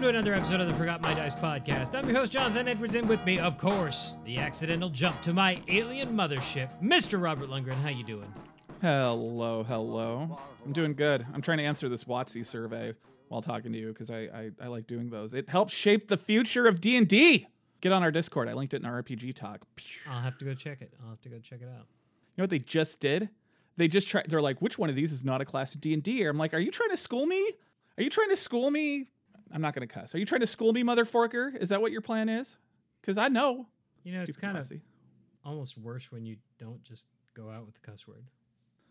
Welcome to another episode of the Forgot My Dice podcast. I'm your host, Jonathan Edwards, and with me, of course, the accidental jump to my alien mothership, Mr. Robert Lundgren. How you doing? Hello, hello. I'm doing good. I'm trying to answer this WotC survey while talking to you because I, I I like doing those. It helps shape the future of D and D. Get on our Discord. I linked it in our RPG talk. I'll have to go check it. I'll have to go check it out. You know what they just did? They just try. They're like, which one of these is not a class of D and D? I'm like, are you trying to school me? Are you trying to school me? I'm not gonna cuss. Are you trying to school me, motherforker? Is that what your plan is? Because I know. You know, it's kind of almost worse when you don't just go out with the cuss word.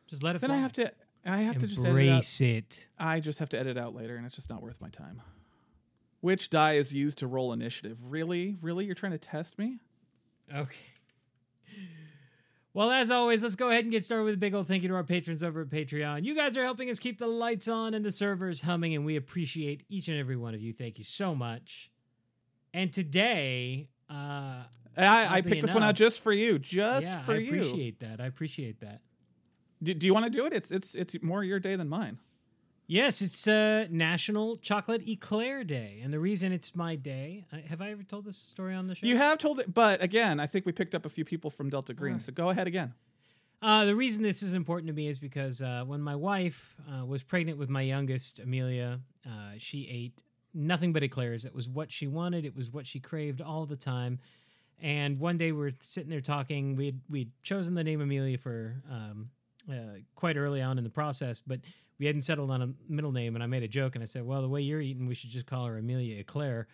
Just let it Then fly. I have to. I have to just embrace it. I just have to edit out later, and it's just not worth my time. Which die is used to roll initiative? Really? Really? You're trying to test me? Okay. Well, as always, let's go ahead and get started with a big old thank you to our patrons over at Patreon. You guys are helping us keep the lights on and the servers humming, and we appreciate each and every one of you. Thank you so much. And today, uh, I, I picked this one out just for you. Just yeah, for I you. appreciate that. I appreciate that. Do, do you want to do it? It's it's it's more your day than mine. Yes, it's uh, National Chocolate Eclair Day, and the reason it's my day. I, have I ever told this story on the show? You have told it, but again, I think we picked up a few people from Delta Green. Alright. So go ahead again. Uh, the reason this is important to me is because uh, when my wife uh, was pregnant with my youngest, Amelia, uh, she ate nothing but eclairs. It was what she wanted. It was what she craved all the time. And one day we were sitting there talking. We'd we'd chosen the name Amelia for um, uh, quite early on in the process, but we hadn't settled on a middle name. And I made a joke and I said, "Well, the way you're eating, we should just call her Amelia Eclair."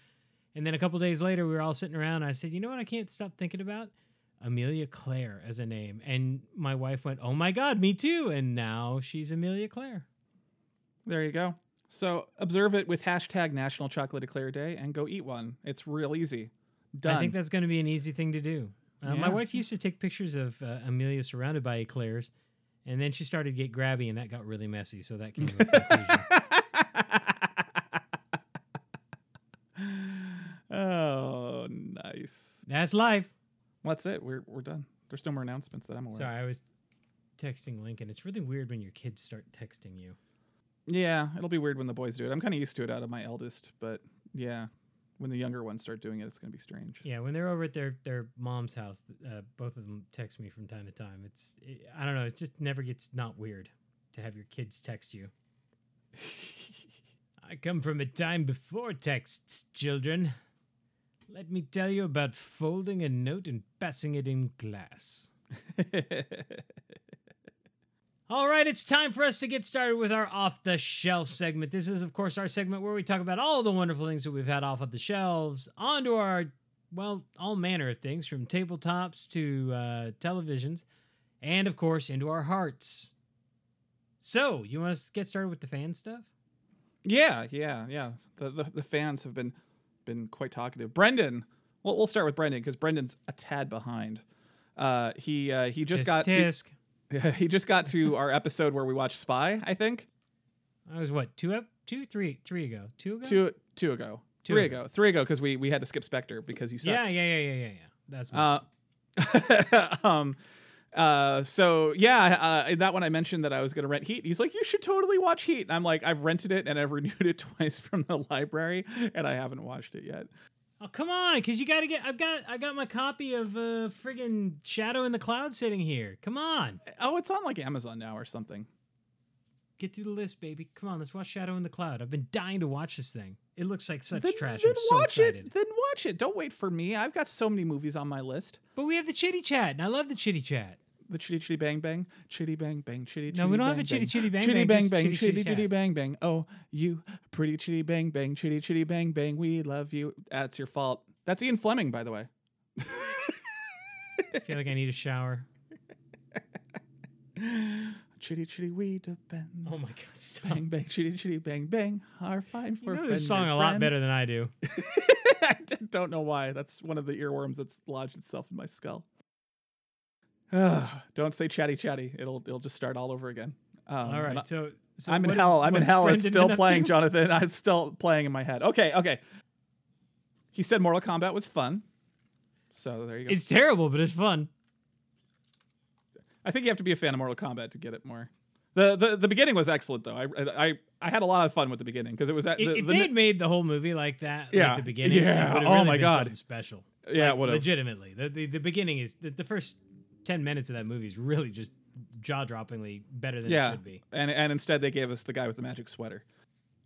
And then a couple days later, we were all sitting around. And I said, "You know what? I can't stop thinking about." Amelia Claire as a name. And my wife went, Oh my God, me too. And now she's Amelia Claire. There you go. So observe it with hashtag National Chocolate Eclair Day and go eat one. It's real easy. Done. I think that's going to be an easy thing to do. Uh, My wife used to take pictures of uh, Amelia surrounded by eclairs. And then she started to get grabby, and that got really messy. So that came to a conclusion. oh, nice. That's life. That's it. We're we're done. There's no more announcements that I'm aware. of. Sorry, I was texting Lincoln. It's really weird when your kids start texting you. Yeah, it'll be weird when the boys do it. I'm kind of used to it out of my eldest, but yeah, when the younger ones start doing it, it's going to be strange. Yeah, when they're over at their their mom's house, uh, both of them text me from time to time. It's it, I don't know. It just never gets not weird to have your kids text you. I come from a time before texts, children. Let me tell you about folding a note and passing it in class. All right, it's time for us to get started with our off the shelf segment. This is, of course, our segment where we talk about all the wonderful things that we've had off of the shelves onto our, well, all manner of things from tabletops to uh, televisions, and of course, into our hearts. So, you want us to get started with the fan stuff? yeah, yeah, yeah. The, the the fans have been been quite talkative. Brendan, well, we'll start with Brendan because Brendan's a tad behind. Uh, he uh, he just Tisk, got tisk. to he just got to our episode where we watched Spy. I think I was what two up, two, three, three ago, two ago, two two ago, Two three ago. ago, three ago because we we had to skip Spectre because you suck. Yeah, yeah, yeah, yeah, yeah, yeah. That's. Uh, um, uh, so yeah, uh, that one I mentioned that I was gonna rent Heat. He's like, you should totally watch Heat. And I'm like, I've rented it and I've renewed it twice from the library, and I haven't watched it yet. Oh come on, because you got to get. I've got. I got my copy of uh, friggin' Shadow in the Cloud sitting here. Come on, Oh, it's on like Amazon now or something. get through the list, baby. Come on, let's watch Shadow in the Cloud. I've been dying to watch this thing. It looks like such trash. then I'm so watch excited. it. Then watch it. Don't wait for me. I've got so many movies on my list. But we have the chitty chat, and I love the chitty chat. The chitty chitty bang bang, chitty bang bang, chitty. Chitty. No, we don't have a chitty bang. chitty bang chitty bang, bang bang, chitty chitty bang bang. Oh, you pretty chitty bang bang, chitty chitty bang bang. We love you. That's your fault. That's Ian Fleming, by the way. I feel like I need a shower. Chitty chitty we depend. Oh my god, stop. Bang bang, chitty chitty bang bang. Are fine for You know friend this song a lot better than I do. I don't know why. That's one of the earworms that's lodged itself in my skull. Don't say chatty chatty. It'll it'll just start all over again. Um, All and I, so, so, I'm in hell. I'm in hell. It's still playing, to? Jonathan. It's still playing in my head. Okay, okay. He said Mortal Kombat was fun. So there you go. It's terrible, but it's fun. I think you have to be a fan of Mortal Kombat to get it more. The the, the beginning was excellent though. I, I I had a lot of fun with the beginning because it was at the, if the, they had made the whole movie like that, Yeah, like the beginning, yeah. it Oh really my been God. special. Yeah, it Like, legitimately. The, the the beginning is the, the first ten minutes of that movie is really just jaw droppingly better than it should be. and and instead they gave us the guy with the magic sweater.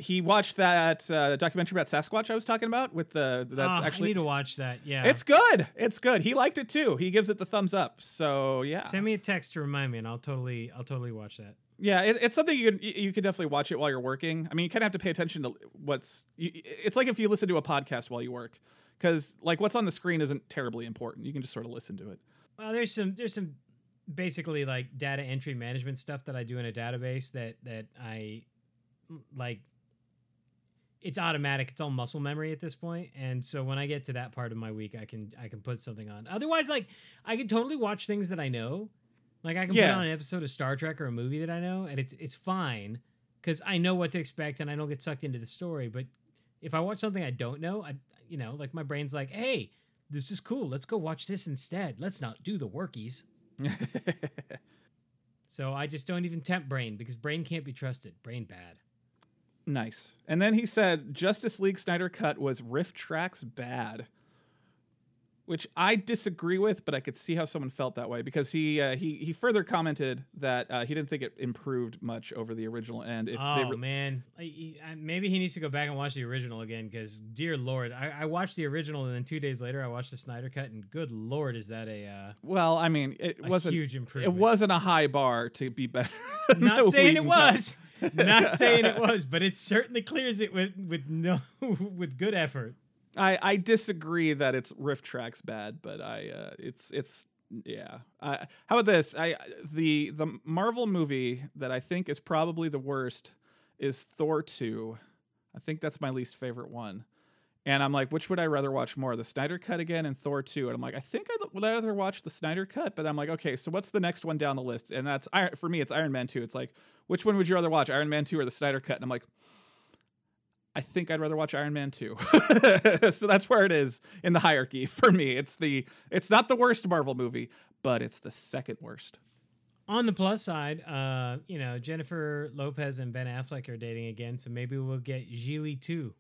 He watched that uh, documentary about Sasquatch I was talking about with the that's I actually need to watch that. Yeah, it's good. It's good. He liked it too. He gives it the thumbs up. So yeah, Send me a text to remind me, and I'll totally I'll totally watch that. Yeah, it, it's something you can you can definitely watch it while you're working. I mean, you kind of have to pay attention to what's. You, it's like if you listen to a podcast while you work, because like what's on the screen isn't terribly important. You can just sort of listen to it. Well, there's some there's some basically like data entry management stuff that I do in a database that that I like it's automatic it's all muscle memory at this point and so when i get to that part of my week i can i can put something on. Otherwise like i can totally watch things that i know. Like i can put on an episode of star trek or a movie that i know and it's it's fine because i know what to expect and i don't get sucked into the story but if i watch something i don't know i you know like my brain's like hey this is cool. Let's go watch this instead. Let's not do the workies. So i just don't even tempt brain because brain can't be trusted. Brain bad. Nice. And then he said Justice League Snyder Cut was riff tracks bad, which I disagree with, but I could see how someone felt that way because he uh, he he further commented that uh, he didn't think it improved much over the original. And if oh they re- man, I, I- maybe he needs to go back and watch the original again because, dear lord, I, I watched the original and then two days later I watched the Snyder cut and good lord, is that a, uh, well, I mean, it a wasn't huge improvement. it wasn't a high bar to be better. Not saying it was. Not saying it was, but it certainly clears it with with no with good effort. I, I disagree that it's riff tracks bad, but I uh, it's it's yeah. I, how about this? I the the Marvel movie that I think is probably the worst is Thor two. I think that's my least favorite one. And I'm like, which would I rather watch more, the Snyder Cut again and Thor 2? And I'm like, I think I'd rather watch the Snyder Cut, but I'm like, okay, so what's the next one down the list? And that's for me, it's Iron Man 2. It's like, which one would you rather watch, Iron Man 2 or the Snyder Cut? And I'm like, I think I'd rather watch Iron Man 2. so that's where it is in the hierarchy for me. It's the it's not the worst Marvel movie, but it's the second worst. On the plus side, uh, you know, Jennifer Lopez and Ben Affleck are dating again, so maybe we'll get Gigli too.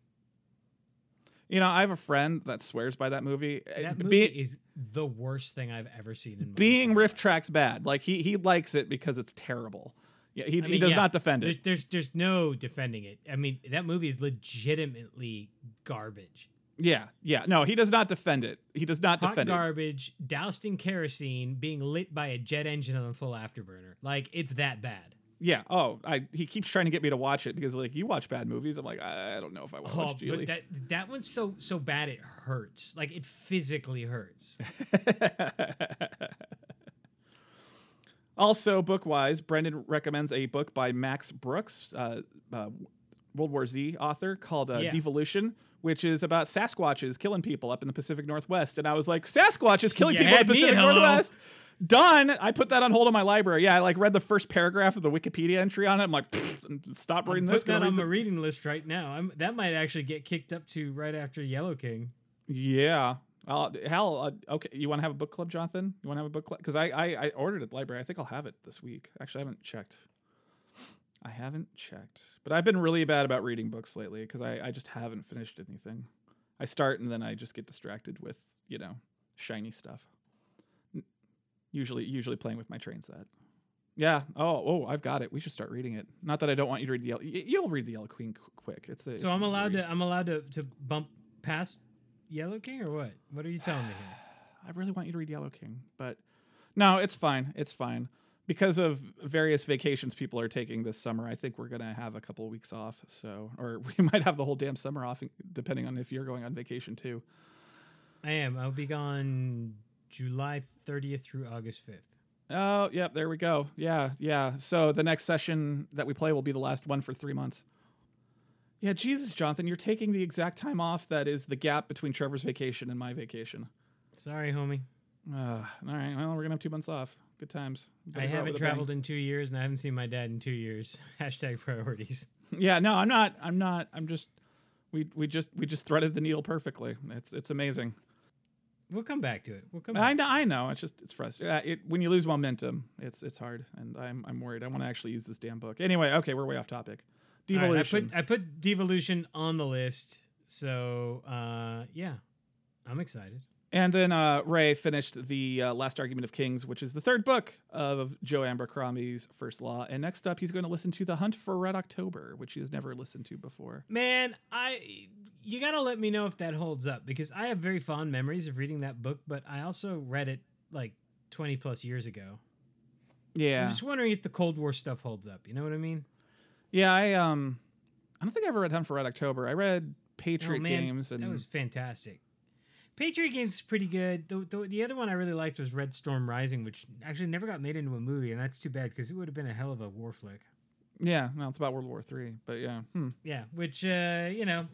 You know, I have a friend that swears by that movie. Uh, That be- movie is the worst thing I've ever seen in my being entire riff tracks bad. Like he he likes it because it's terrible. Yeah, he, I he does yeah, not defend it. There's there's no defending it. I mean, that movie is legitimately garbage. Yeah, yeah. No, he does not defend it. He does not Hot defend it. garbage, doused in kerosene, being lit by a jet engine on a full afterburner. Like it's that bad. Yeah. Oh, I he keeps trying to get me to watch it because like you watch bad movies. I'm like, I, I don't know if I want to Oh, watch Gigli. but that that one's so so bad it hurts. Like it physically hurts. also, book wise, Brendan recommends a book by Max Brooks, uh, uh, World War Z author, called uh, Yeah. Devolution, which is about Sasquatches killing people up in the Pacific Northwest. And I was like, Sasquatches killing You people in the Pacific. Northwest? Done. I put that on hold in my library. Yeah, I like read the first paragraph of the Wikipedia entry on it. I'm like, "Pfft, stop I'm reading putting this. that gonna on read my the- reading list right now. I'm, that might actually get kicked up to right after Yellow King. Yeah. Uh, hell, uh, okay. You want to have a book club, Jonathan? You want to have a book club? Because I, I I ordered it at the library. I think I'll have it this week. Actually, I haven't checked. I haven't checked, but I've been really bad about reading books lately because I, I just haven't finished anything. I start and then I just get distracted with you know shiny stuff. Usually, usually playing with my train set. Yeah. Oh, oh, I've got it. We should start reading it. Not that I don't want you to read the yellow. You'll read the Yellow Queen qu- quick. It's a, it's So I'm allowed read. to I'm allowed to to bump past Yellow King or what? What are you telling me here? I really want you to read Yellow King, but no, it's fine. It's fine. Because of various vacations people are taking this summer, I think we're gonna have a couple of weeks off. So, or we might have the whole damn summer off, depending on if you're going on vacation too. I am. I'll be gone July 30th through August 5th. Oh, yep, there we go. Yeah, yeah. So the next session that we play will be the last one for three months. Yeah, Jesus, Jonathan, you're taking the exact time off that is the gap between Trevor's vacation and my vacation. Sorry, homie. Uh, all right. Well, we're gonna have two months off. Good times. I haven't traveled in two years, and I haven't seen my dad in two years. Hashtag priorities. Yeah, no, I'm not. I'm not. I'm just. We we just we just threaded the needle perfectly. It's it's amazing. We'll come back to it. We'll come. I know. I know. It's just it's frustrating. Uh, it when you lose momentum, it's it's hard, and I'm I'm worried. I want to actually use this damn book. Anyway, okay, we're way off topic. All right, I Devolution. put I put devolution on the list. So uh, yeah, I'm excited. And then uh, Ray finished the uh, Last Argument of Kings, which is the third book of Joe Abercrombie's First Law. And next up, he's going to listen to The Hunt for Red October, which he has never listened to before. Man, I you gotta let me know if that holds up because I have very fond memories of reading that book, but I also read it like 20 plus years ago. Yeah. I'm just wondering if the Cold War stuff holds up. You know what I mean? Yeah. I um, I don't think I ever read Hunt for Red October. I read Patriot oh, man, Games, and that was fantastic. Patriot Games is pretty good. The, the, the other one I really liked was Red Storm Rising, which actually never got made into a movie, and that's too bad because it would have been a hell of a war flick. yeah. No, it's about World War Three, but yeah. Hmm. Yeah, which uh, you know,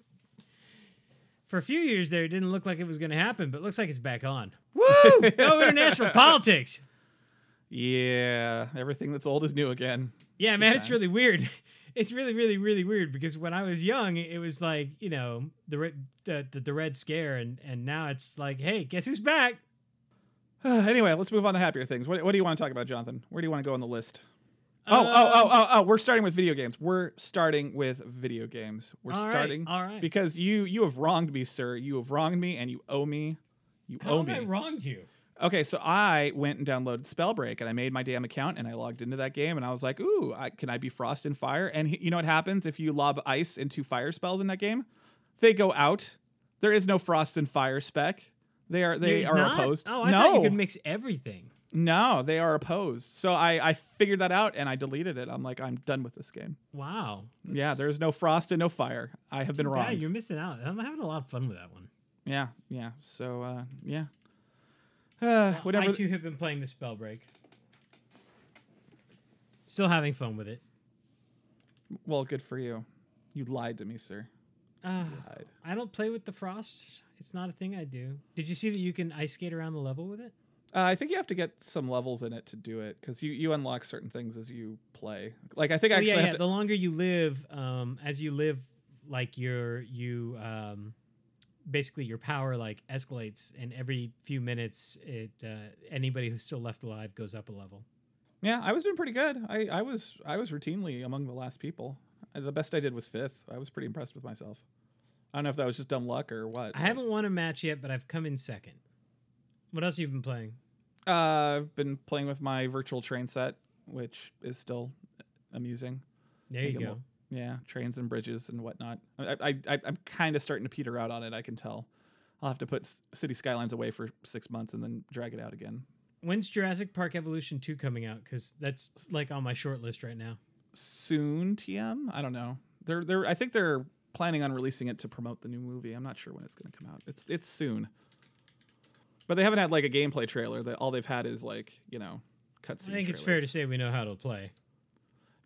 for a few years there, it didn't look like it was going to happen, but it looks like it's back on. Woo! Go international politics. Yeah, everything that's old is new again. Yeah, man, it's really weird. It's really, really, really weird because when I was young, it was like you know the red, the, the the Red Scare, and and now it's like, hey, guess who's back? anyway, let's move on to happier things. What, what do you want to talk about, Jonathan? Where do you want to go on the list? Oh, oh, oh, Um, oh, oh! We're starting with video games. We're starting with video games. We're All right, starting all right. because you you have wronged me, sir. You have wronged me, and you owe me. You How owe have me. I wronged you? Okay, so I went and downloaded Spellbreak, and I made my damn account, and I logged into that game, and I was like, "Ooh, I, can I be Frost and Fire?" And he- you know what happens if you lob ice into fire spells in that game? They go out. There is no Frost and Fire spec. They are they There's are not? opposed. Oh, I no, thought you could mix everything. no, they are opposed. So I I figured that out, and I deleted it. I'm like, I'm done with this game. Wow. Yeah, there's no Frost and no Fire. I have been wrong. You're missing out. I'm having a lot of fun with that one. Yeah, yeah. So uh, yeah. Uh, whatever. I too have been playing the Spellbreak. Still having fun with it. well, good for you. You lied to me, sir. Uh, Lied. I don't play with the frost. It's not a thing I do. Did you see that you can ice skate around the level with it? Uh, I think you have to get some levels in it to do it because you, you unlock certain things as you play. Like I think Oh, actually yeah, have yeah. to. The longer you live, um, as you live, like you're you um, basically your power like escalates, and every few minutes, it uh, anybody who's still left alive goes up a level. yeah, I was doing pretty good. I, I was I was routinely among the last people. Uh, The best I did was fifth. I was pretty impressed with myself. I don't know if that was just dumb luck or what. I haven't won a match yet, but I've come in second. What else have you been playing? Uh, I've been playing with my virtual train set, which is still amusing. There you go. Yeah, trains and bridges and whatnot. I, I, I I'm kind of starting to peter out on it. I can tell. I'll have to put City Skylines away for six months and then drag it out again. When's Jurassic Park Evolution 2 coming out? Because that's like on my short list right now. Soon, TM. I don't know. They're they're. I think they're planning on releasing it to promote the new movie. I'm not sure when it's going to come out. It's it's soon. But they haven't had like a gameplay trailer. That all they've had is like you know cutscene. I think it's fair to say we know how to play.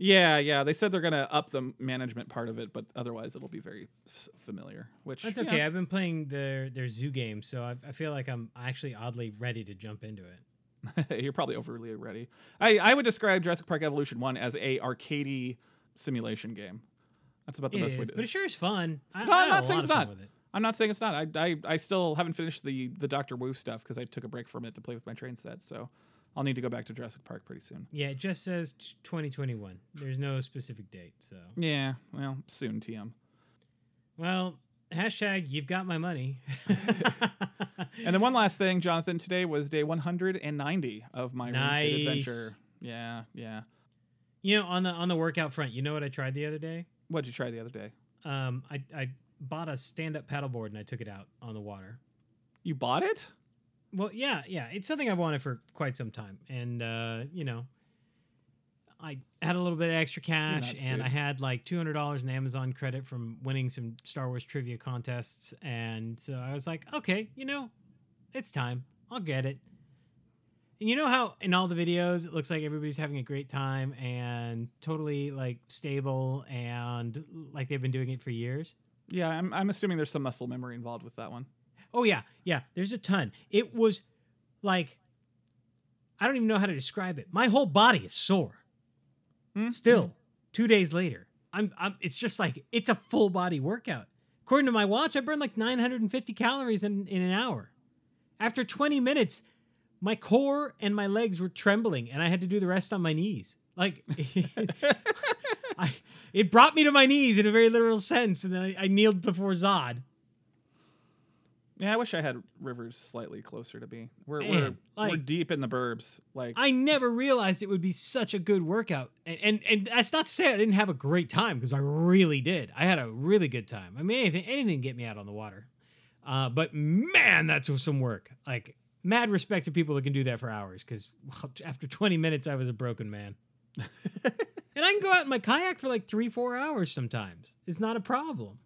Yeah, yeah. They said they're gonna up the management part of it, but otherwise it'll be very s- familiar. Which That's okay. know, I've been playing their their zoo game, so I, I feel like I'm actually oddly ready to jump into it. You're probably overly ready. I, I would describe Jurassic Park Evolution One as a arcadey simulation game. That's about the It best is, way to. Do it. But it sure is fun. I, No, I I'm not saying it's not. I'm not saying it's not. I, I, I still haven't finished the the Doctor Wu stuff because I took a break from it to play with my train set. So I'll need to go back to Jurassic Park pretty soon. Yeah, it just says 2021. There's no specific date. So, Yeah, well, soon, TM. well, hashtag you've got my money. And then one last thing, Jonathan. Today was day 190 of my Nice. adventure. Yeah, yeah. you know, on the on the workout front, you know what I tried the other day? What'd you try the other day? Um, I I bought a stand up paddleboard and I took it out on the water. You bought it? Well, yeah, yeah. It's something I've wanted for quite some time. And uh, you know, I had a little bit of extra cash nuts, and dude. I had like two hundred dollars in Amazon credit from winning some Star Wars trivia contests. And so I was like, okay, you know, it's time. I'll get it. And you know how in all the videos it looks like everybody's having a great time and totally like stable and like they've been doing it for years? Yeah, I'm, I'm assuming there's some muscle memory involved with that one. Oh yeah, yeah. There's a ton. It was like I don't even know how to describe it. My whole body is sore. Hmm? Still, two days later, I'm, I'm. It's just like it's a full body workout. According to my watch, I burned like 950 calories in, in an hour. After 20 minutes, my core and my legs were trembling, and I had to do the rest on my knees. Like, I, it brought me to my knees in a very literal sense, and then I, I kneeled before Zod. Yeah, I wish I had rivers slightly closer to me. We're we're, Man, we're deep in the burbs. Like I never realized it would be such a good workout. And and, and that's not to say I didn't have a great time because I really did. I had a really good time. I mean anything anything get me out on the water. Uh, but man, that's some work. Like mad respect to people that can do that for hours because after 20 minutes I was a broken man. and I can go out in my kayak for like three, four hours sometimes. It's not a problem.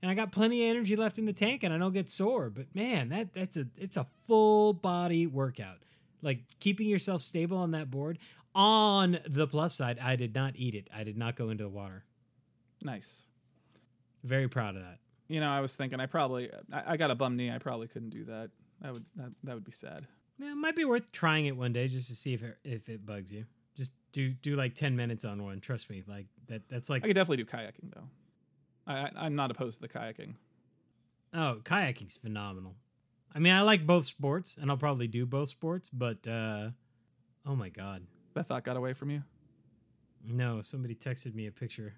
And I got plenty of energy left in the tank and I don't get sore. But man, that that's a it's a full body workout. Like keeping yourself stable on that board. On the plus side, I did not eat it. I did not go into the water. nice. Very proud of that. You know, I was thinking I probably I, I got a bum knee. I probably couldn't do that. That would that, that would be sad. Yeah, it might be worth trying it one day just to see if it, if it bugs you. Just do do like 10 minutes on one. Trust me. Like that that's like I could definitely do kayaking though. I, I'm not opposed to the kayaking. Oh, kayaking's phenomenal. I mean, I like both sports, and I'll probably do both sports. But uh, oh my god, That thought got away from you. no! Somebody texted me a picture.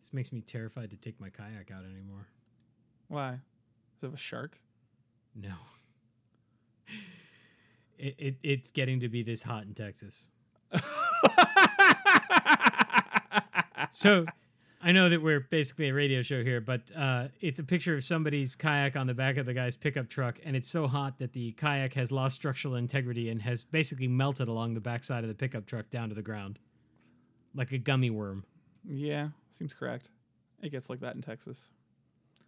This makes me terrified to take my kayak out anymore. Why? Is it a shark? No. It, it it's getting to be this hot in Texas. So I know that we're basically a radio show here, but uh, it's a picture of somebody's kayak on the back of the guy's pickup truck, and it's so hot that the kayak has lost structural integrity and has basically melted along the backside of the pickup truck down to the ground, like a gummy worm. yeah, seems correct. It gets like that in Texas.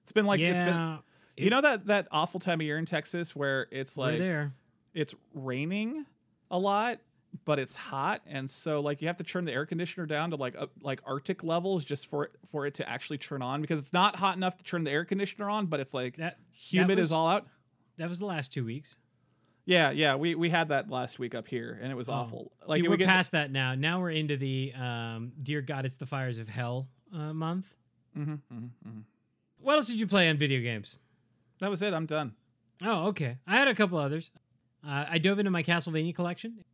It's been like yeah, it's been. You know that that awful time of year in Texas where it's like there. it's raining a lot, but it's hot, and so like you have to turn the air conditioner down to like uh, like Arctic levels just for it for it to actually turn on because it's not hot enough to turn the air conditioner on, but it's like That humid was- is all out. That was the last two weeks. Yeah, yeah, we we had that last week up here, and it was Oh. awful. Like Like we're we past that now. Now we're into the um, "Dear God, It's the Fires of Hell" uh, month. Mhm, mhm, mhm. What else did you play on video games? that was it. I'm done. Oh, okay. I had a couple others. Uh, I dove into my Castlevania collection.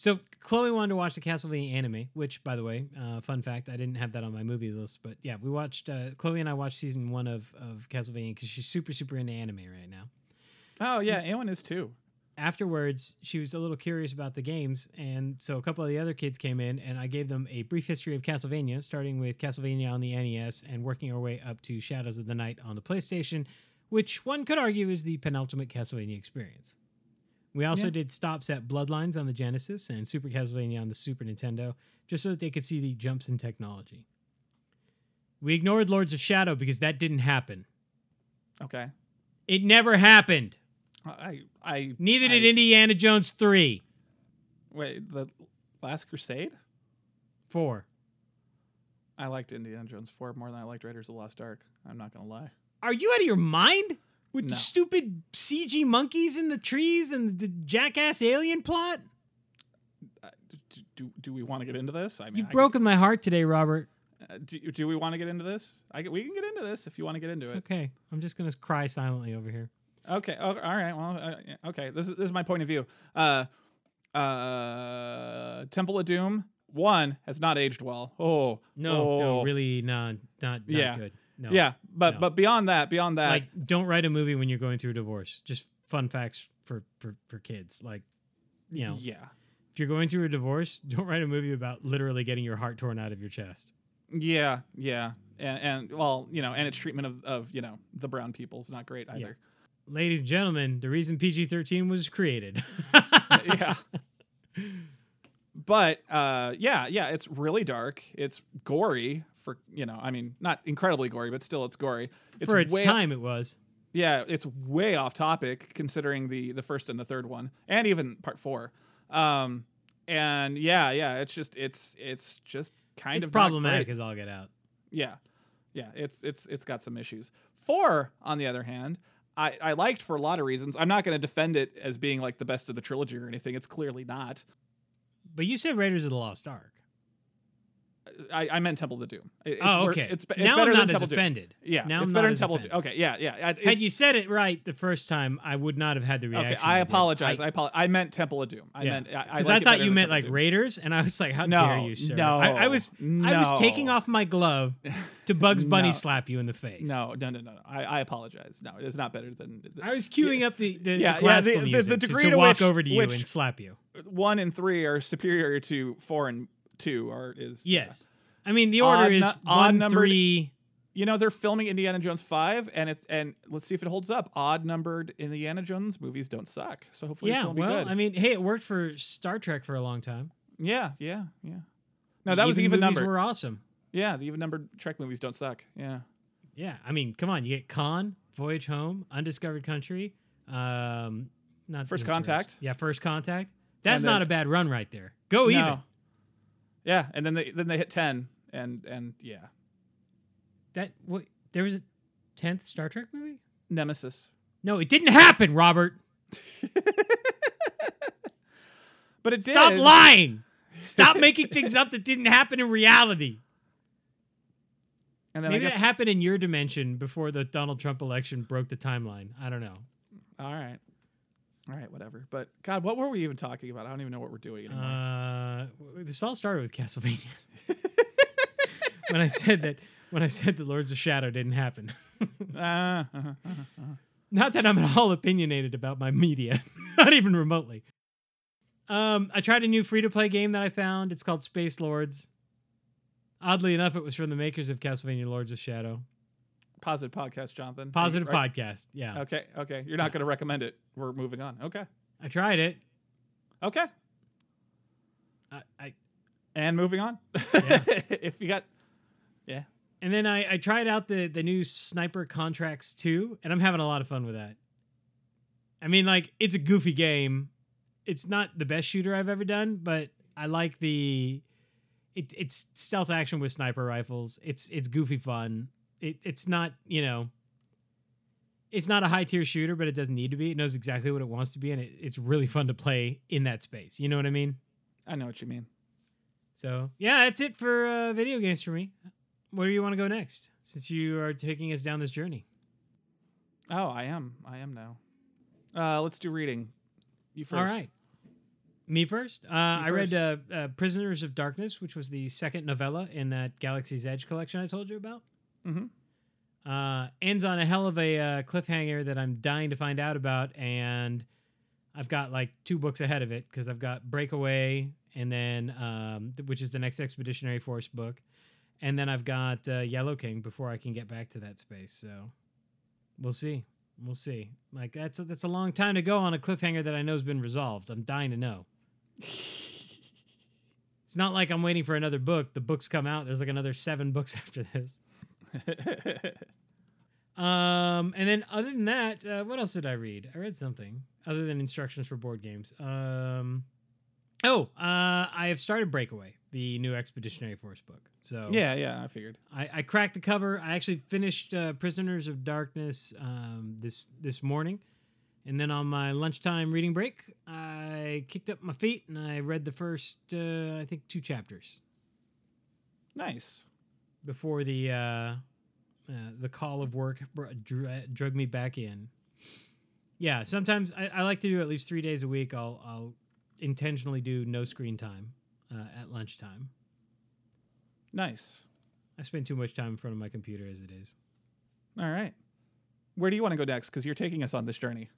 So Chloe wanted to watch the Castlevania anime, which, by the way, uh, fun fact, I didn't have that on my movie list, but yeah, we watched. Uh, Chloe and I watched season one of of Castlevania because she's super super into anime right now. Oh yeah, Ewan is too. Afterwards, she was a little curious about the games, and so a couple of the other kids came in, and I gave them a brief history of Castlevania, starting with Castlevania on the NES and working our way up to Shadows of the Night on the PlayStation, which one could argue is the penultimate Castlevania experience. We also Yeah. did stops at Bloodlines on the Genesis and Super Castlevania on the Super Nintendo, just so that they could see the jumps in technology. We ignored Lords of Shadow because that didn't happen. Okay. It never happened. I I Neither did I- Indiana Jones 3. Wait, the Last Crusade? 4. I liked Indiana Jones 4 more than I liked Raiders of the Lost Ark. I'm not gonna lie. Are you out of your mind? With the stupid CG monkeys in the trees and the jackass alien plot? Uh, do, do, do we want to get into this? I mean, You've I broken my heart today, Robert. uh, do, do we want to get into this? I, we can get into this if you want to get into It's it. okay. I'm just going to cry silently over here. Okay. Oh, all right. Well, uh, okay. This is this is my point of view. Uh, uh, Temple of Doom one has not aged well. Oh No, no, oh. really not not, not Yeah. good. No. Yeah, but No. but beyond that, beyond that, Like don't write a movie when you're going through a divorce. Just fun facts for for for kids. Like you know, yeah, if you're going through a divorce, don't write a movie about literally getting your heart torn out of your chest. yeah, yeah, and and well, you know, and its treatment of of you know the brown people is not great either. Ladies and gentlemen, the reason PG-13 was created. yeah. But uh, yeah, yeah, it's really dark. It's gory for you know, I mean, not incredibly gory, but still, it's gory. It's For its way- time, it was. Yeah, it's way off topic considering the the first and the third one, and even part four. Um, and yeah, yeah, it's just it's it's just kind It's of problematic as all get out. Yeah, yeah, it's it's it's got some issues. Four, on the other hand, I, I liked for a lot of reasons. I'm not going to defend it as being like the best of the trilogy or anything. It's clearly not. But you said Raiders of the Lost Ark. I, I meant Temple of the Doom. It's oh, wor- okay. It's, be- it's now better I'm than not as Temple of Doom. offended. Yeah, now it's I'm better not than Temple. of offended. Doom. Okay, yeah, yeah. It- Had you said it right the first time, I would not have had the reaction. okay, I apologize. I, apo- I meant Temple of Doom. I Yeah. meant Because I, I, like it thought you meant Temple like Raiders, and I was like, "How No, dare you, sir!" no, I, I was I was taking off my glove to Bugs Bunny No. slap you in the face. No, no, no, no. no. I, I apologize. No, it is not better than. The, I was queuing up the the, Yeah, the yeah, classical the- the- music the to- degree to, to walk which- over to you and slap you. one and three are superior to four and two. Are is Yes, I mean the order Odd is nu- odd one, numbered- three. you know they're filming Indiana Jones five, and it's and let's see if it holds up. Odd numbered Indiana Jones movies don't suck, so hopefully Yeah, one will be well, good. I mean, hey, it worked for Star Trek for a long time. yeah, yeah, yeah. No, that was even even numbered. Were awesome. Yeah, the even numbered Trek movies don't suck. Yeah. Yeah, I mean, come on, you get Khan, Voyage Home, Undiscovered Country, um, not First Contact. Yeah, First Contact. That's then- not a bad run right there. Go No. even. Yeah, and then they then they hit ten, and and yeah, That what there was a tenth Star Trek movie? Nemesis. No, it didn't happen, Robert. But it did. Stop lying. Stop making things up that didn't happen in reality. And then Maybe guess that happened in your dimension before the Donald Trump election broke the timeline. I don't know. all right, all right, whatever. But God, what were we even talking about? I don't even know what we're doing anymore. Uh, this all started with Castlevania. when I said that, when I said the Lords of Shadow didn't happen. Uh, uh-huh, uh-huh. Not that I'm at all opinionated about my media, not even remotely. Um, I tried a new free to play game that I found. It's called Space Lords. Oddly enough, it was from the makers of Castlevania Lords of Shadow. Positive podcast, Jonathan. Are you- Positive podcast. Yeah. Okay, okay. You're not going to recommend it. We're moving on. Okay, I tried it. okay. I, I And moving on. Yeah. if you got, yeah. and then I, I tried out the the new Sniper Contracts 2, and I'm having a lot of fun with that. I mean, like, it's a goofy game. It's not the best shooter I've ever done, but I like the it, it's stealth action with sniper rifles. It's it's goofy fun. It, it's not, you know, it's not a high tier shooter, but it doesn't need to be. It knows exactly what it wants to be, and it, it's really fun to play in that space. You know what I mean? I know what you mean. So yeah, that's it for uh, video games for me. Where do you want to go next? Since you are taking us down this journey. Oh, I am. I am now. Uh, let's do reading. You first. All right. Me first. Uh, I read uh, uh, Prisoners of Darkness, which was the second novella in that Galaxy's Edge collection I told you about. Mm-hmm. Uh, ends on a hell of a uh, cliffhanger that I'm dying to find out about, and I've got like two books ahead of it because I've got Breakaway, and then um, which is the next Expeditionary Force book, and then I've got uh, Yellow King before I can get back to that space. So we'll see. We'll see. Like that's a, that's a long time to go on a cliffhanger that I know has been resolved. I'm dying to know. It's not like I'm waiting for another book. The books come out. There's like another seven books after this. Um, and then other than that, uh, what else did I read? I read something other than instructions for board games. Um, oh, uh, I have started Breakaway, the new Expeditionary Force book. So yeah, yeah. I figured. I, I cracked the cover. I actually finished uh, Prisoners of Darkness um, this this morning, and then on my lunchtime reading break, I kicked up my feet and I read the first, uh, I think, two chapters Nice. Before the uh, uh, the call of work br- drug me back in. Yeah, sometimes I, I like to do at least three days a week. I'll I'll intentionally do no screen time uh, at lunchtime. Nice. I spend too much time in front of my computer as it is. All right. Where do you want to go next? Because you're taking us on this journey.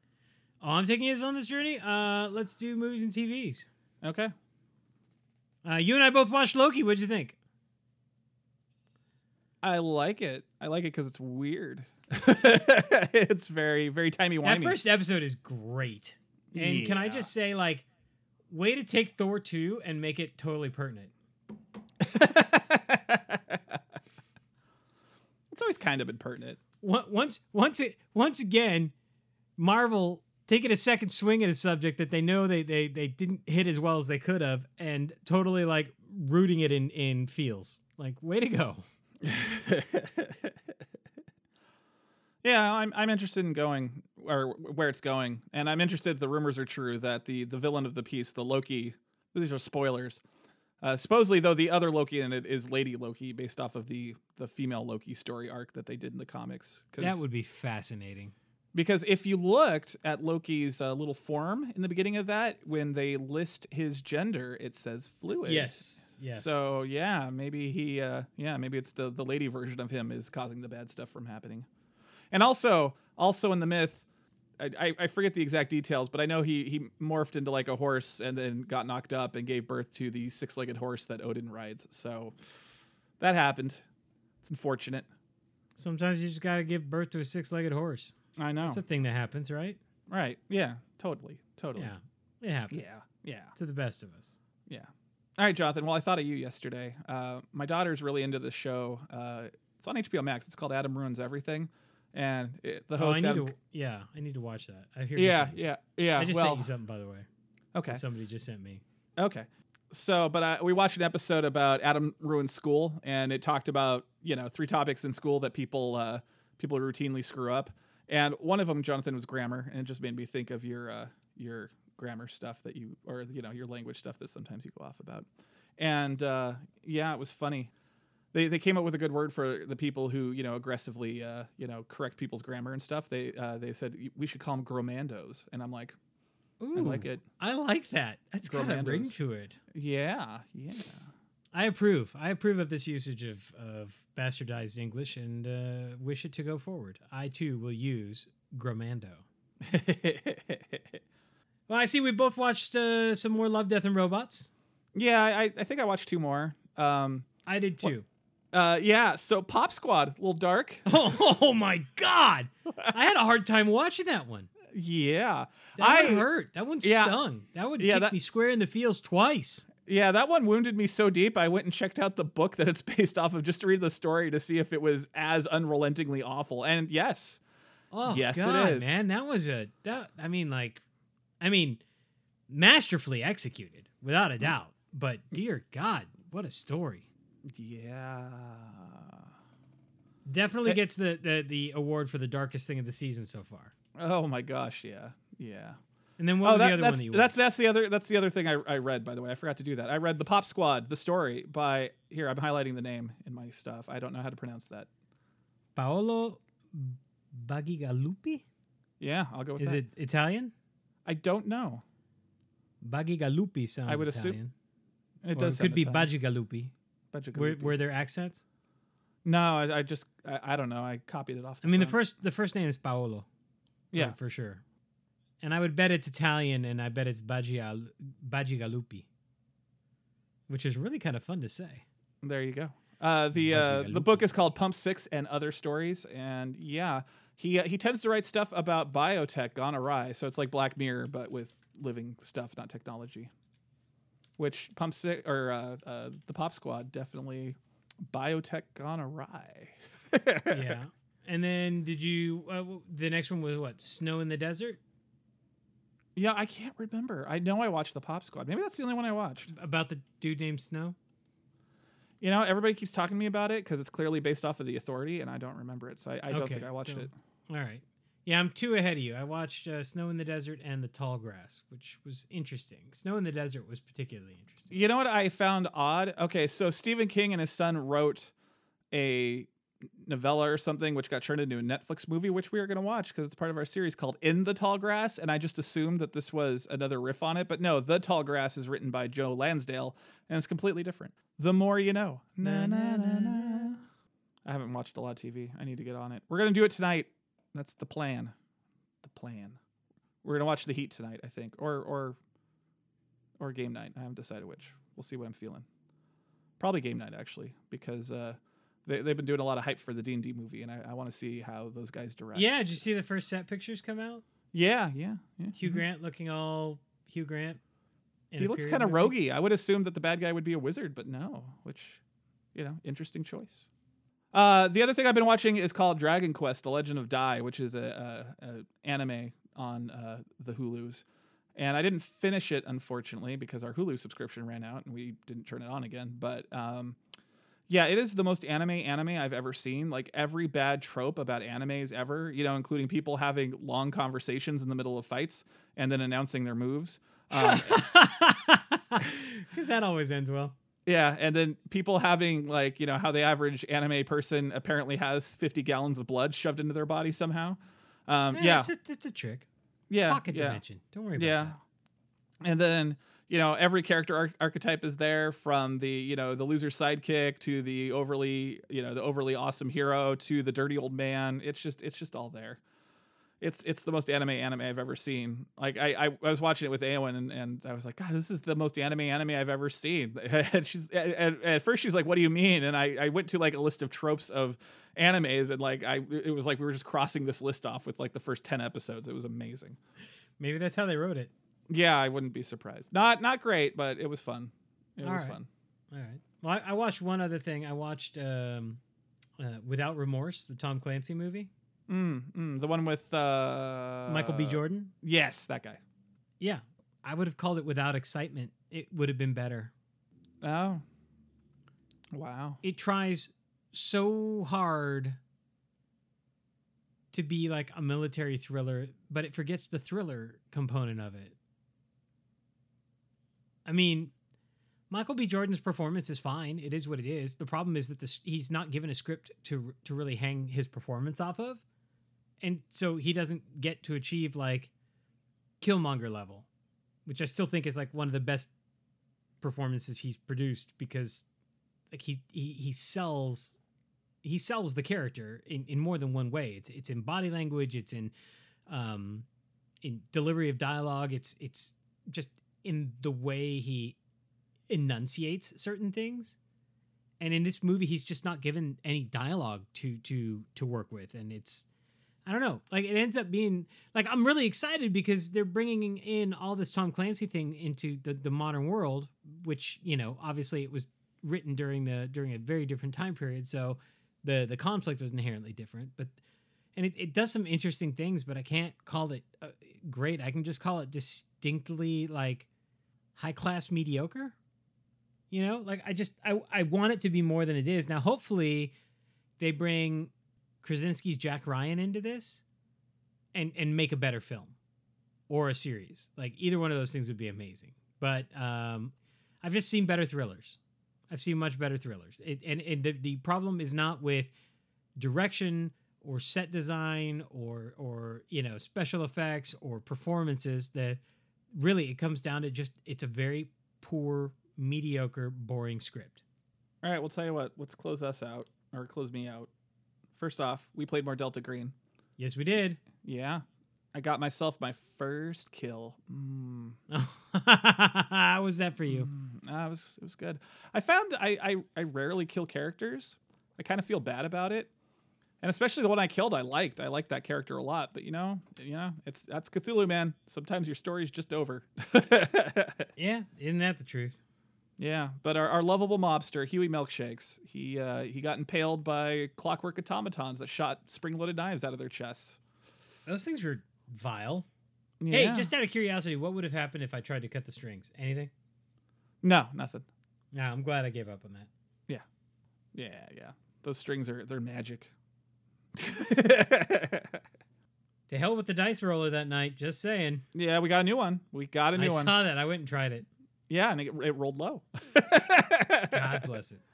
Oh, I'm taking us on this journey. Uh, let's do movies and TVs. Okay. Uh, you and I both watched Loki. What'd you think? I like it. I like it because it's weird. it's very, very timey wimey. That first episode is great. And can I just say, like, way to take Thor 2 and make it totally pertinent. it's always kind of been pertinent. Once, once it, once again, Marvel taking a second swing at a subject that they know they they they didn't hit as well as they could have, and totally like rooting it in in feels. Like, way to go. Yeah, I'm I'm interested in going or where it's going, and I'm interested. The rumors are true that the the villain of the piece, the Loki. These are spoilers. Uh, supposedly, though, the other Loki in it is Lady Loki, based off of the the female Loki story arc that they did in the comics. That would be fascinating. because if you looked at Loki's uh, little form in the beginning of that, when they list his gender, it says fluid. Yes. Yes. So yeah, maybe he, uh, yeah, maybe it's the the lady version of him is causing the bad stuff from happening. And also, also in the myth, I, I, forget the exact details, but I know he he morphed into like a horse and then got knocked up and gave birth to the six legged horse that Odin rides. So that happened. It's unfortunate. Sometimes you just got to give birth to a six-legged horse. I know. It's a thing that happens, right? right. Yeah. Totally. Totally. Yeah, it happens. Yeah. Yeah. to the best of us. Yeah. All right, Jonathan. Well, I thought of you yesterday. Uh, my daughter's really into this show. Uh, it's on HBO Max. It's called Adam Ruins Everything, and it, the Oh, I host. need Adam, to. Yeah, I need to watch that. I hear. yeah, yeah, yeah. I just well, sent you something, by the way. okay, Somebody just sent me. okay. So, but uh, we watched an episode about Adam ruins school, and it talked about you know three topics in school that people uh, people routinely screw up, and one of them, Jonathan, was grammar, and it just made me think of your uh, your grammar stuff that you or you know your language stuff that sometimes you go off about, and uh, yeah, it was funny. They, they came up with a good word for the people who you know aggressively uh, you know correct people's grammar and stuff. They uh, they said we should call them gromandos, and I'm like, Ooh, I like it. I like that. That's got a ring to it. Yeah, yeah. I approve. I approve of this usage of, of bastardized English and uh, wish it to go forward. I too will use Gromando. Well, I see we both watched uh, some more Love, Death, and Robots. yeah, I, I think I watched two more. Um, I did too. uh, yeah, so Pop Squad, a little dark. Oh, oh my God. I had a hard time watching that one. yeah, That I one hurt. That one yeah. stung. That would Yeah, kick that- me square in the feels twice. yeah, that one wounded me so deep. I went and checked out the book that it's based off of just to read the story to see if it was as unrelentingly awful. And yes, Oh Yes, it God, is. man, that was a that. I mean, like, I mean, masterfully executed, without Mm. a doubt. But dear God, what a story! yeah, Definitely gets the, the the award for the darkest thing of the season so far. oh my gosh, yeah, yeah. And then what oh, was that- the other that's one that you that's that's the other that's the other thing I, I read. By the way, I forgot to do that. I read the Pop Squad, the story by here. I'm highlighting the name in my stuff. I don't know how to pronounce that. Paolo Bagigalupi? Yeah, I'll go with Is that. it Italian? I don't know. Bagigalupi sounds I would assume- It Or does. it could be Italian. Bagigalupi. Bajigalupi. Were, were there accents? No, I, I just I, I don't know. I copied it off. I mean, the first the first name is Paolo. Yeah. for sure. And I would bet it's Italian, and I bet it's Bagia, Bagigalupi, which is really kind of fun to say. There you go. Uh, the uh, the book is called Pump Six and Other Stories, and yeah, he uh, he tends to write stuff about biotech gone awry. So it's like Black Mirror, but with living stuff, not technology. Which Pump Six or uh, uh, the Pop Squad definitely biotech gone awry. yeah. And then did you? Uh, the next one was what? Snow in the desert yeah, I can't remember. I know I watched the Pop Squad. Maybe that's the only one I watched. about the dude named Snow. You know, everybody keeps talking to me about it because it's clearly based off of the Authority, and I don't remember it. So I, I don't think I watched so- it. All right. Yeah, I'm two ahead of you. I watched uh, Snow in the Desert and The Tall Grass, which was interesting. Snow in the Desert was particularly interesting. You know what I found odd? Okay, so Stephen King and his son wrote a novella or something which got turned into a Netflix movie, which we are going to watch because it's part of our series called In the Tall Grass. And I just assumed that this was another riff on it. But no, The Tall Grass is written by Joe Lansdale and it's completely different. The more you know. Na, na, na, na. I haven't watched a lot of TV. I need to get on it. We're going to do it tonight. That's the plan. The plan. We're going to watch The Heat tonight, I think. Or, or, or game night. I haven't decided which. We'll see what I'm feeling. Probably game night actually, because uh, they they've been doing a lot of hype for the D and D movie, and I, I want to see how those guys direct. Yeah, did you see the first set pictures come out? yeah, yeah. yeah. Hugh Mhm. Grant looking all Hugh Grant. He looks kind of roguey. I would assume that the bad guy would be a wizard, but no. Which, you know, interesting choice. Uh, the other thing I've been watching is called Dragon Quest: The Legend of Dai, which is a, a, a anime on uh, the Hulu's. And I didn't finish it, unfortunately, because our Hulu subscription ran out and we didn't turn it on again. But um, Yeah, it is the most anime anime I've ever seen. Like every bad trope about animes ever, you know, including people having long conversations in the middle of fights and then announcing their moves. Um, Because that always ends well. Yeah, and then people having like, you know, how the average anime person apparently has 50 gallons of blood shoved into their body somehow. Um, Eh, yeah, it's, a, it's a trick. yeah, Pocket yeah. dimension. Don't worry about Yeah. that. And then, you know, every character arch- archetype is there from the, you know, the loser sidekick to the overly, you know, the overly awesome hero to the dirty old man. It's just it's just all there. It's it's the most anime anime I've ever seen. Like I I, I was watching it with Aowen and, and I was like, God, this is the most anime anime I've ever seen. And she's at, at first she's like, What do you mean? And I, I went to like a list of tropes of animes and like I it was like we were just crossing this list off with like the first ten episodes. It was amazing. Maybe that's how they wrote it. Yeah, I wouldn't be surprised. Not not great, but it was fun. It All was right. fun. All right. Well, I, I watched one other thing. I watched um, uh, Without Remorse, the Tom Clancy movie. Mm, mm, the one with uh, Michael B. Jordan. Yes, that guy. Yeah, I would have called it Without Excitement. It would have been better. Oh, wow. It tries so hard to be like a military thriller, but it forgets the thriller component of it. I mean, Michael B. Jordan's performance is fine. It is what it is. The problem is that this, he's not given a script to to really hang his performance off of, and so he doesn't get to achieve like Killmonger level, which I still think is like one of the best performances he's produced because like he he he sells he sells the character in, in more than one way. It's it's in body language, it's in um in delivery of dialogue, it's it's just in the way he enunciates certain things. And in this movie he's just not given any dialogue to to to work with and it's I don't know. Like it ends up being like I'm really excited because they're bringing in all this Tom Clancy thing into the the modern world, which you know obviously it was written during the during a very different time period, so the the conflict was inherently different. But and it, it does some interesting things, but I can't call it uh, great. I can just call it distinctly like high class mediocre. You know, like I just I I want it to be more than it is. Now, hopefully, they bring Krasinski's Jack Ryan into this and and make a better film or a series. Like either one of those things would be amazing. But um, I've just seen better thrillers. I've seen much better thrillers. It, and and the, the problem is not with direction or set design or or you know special effects or performances. That really it comes down to just it's a very poor, mediocre, boring script. All right, we'll tell you what. Let's close us out or close me out. First off, we played more Delta Green. Yes, we did. Yeah, I got myself my first kill. Mm, How was that for you? mm, ah, it was it was good. I found I I, I rarely kill characters. I kind of feel bad about it. And especially the one I killed, I liked. I liked that character a lot. But you know, you know, it's that's Cthulhu, man. Sometimes your story's just over. Yeah, isn't that the truth? Yeah, but our, our lovable mobster, Huey Milkshakes, he uh, he got impaled by clockwork automatons that shot spring-loaded knives out of their chests. Those things were vile. Yeah. Hey, just out of curiosity, what would have happened if I tried to cut the strings? Anything? no, nothing. No, I'm glad I gave up on that. Yeah, yeah. Yeah. Those strings are they're magic. To hell with the dice roller that night. Just saying. yeah, we got a new one. We got a new one. I saw that. I went and tried it. Yeah, and it, it rolled low. God bless it.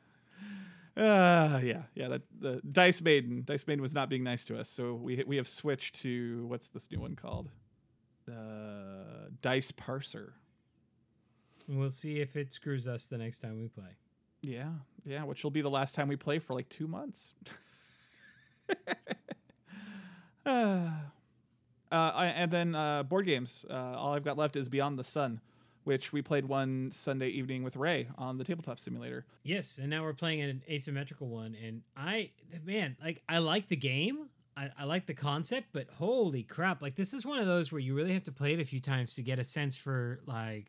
Uh, yeah, yeah. That the Dice Maiden, Dice Maiden was not being nice to us, so we we have switched to what's this new one called? Uh, Dice Parser. We'll see if it screws us the next time we play. Yeah, yeah. Which will be the last time we play for like two months. uh, I- and then uh, board games. Uh, all I've got left is Beyond the Sun, which we played one Sunday evening with Ray on the tabletop simulator. Yes, and now we're playing an asymmetrical one, and I, man, like I like the game. I, I like the concept, but holy crap! Like this is one of those where you really have to play it a few times to get a sense for like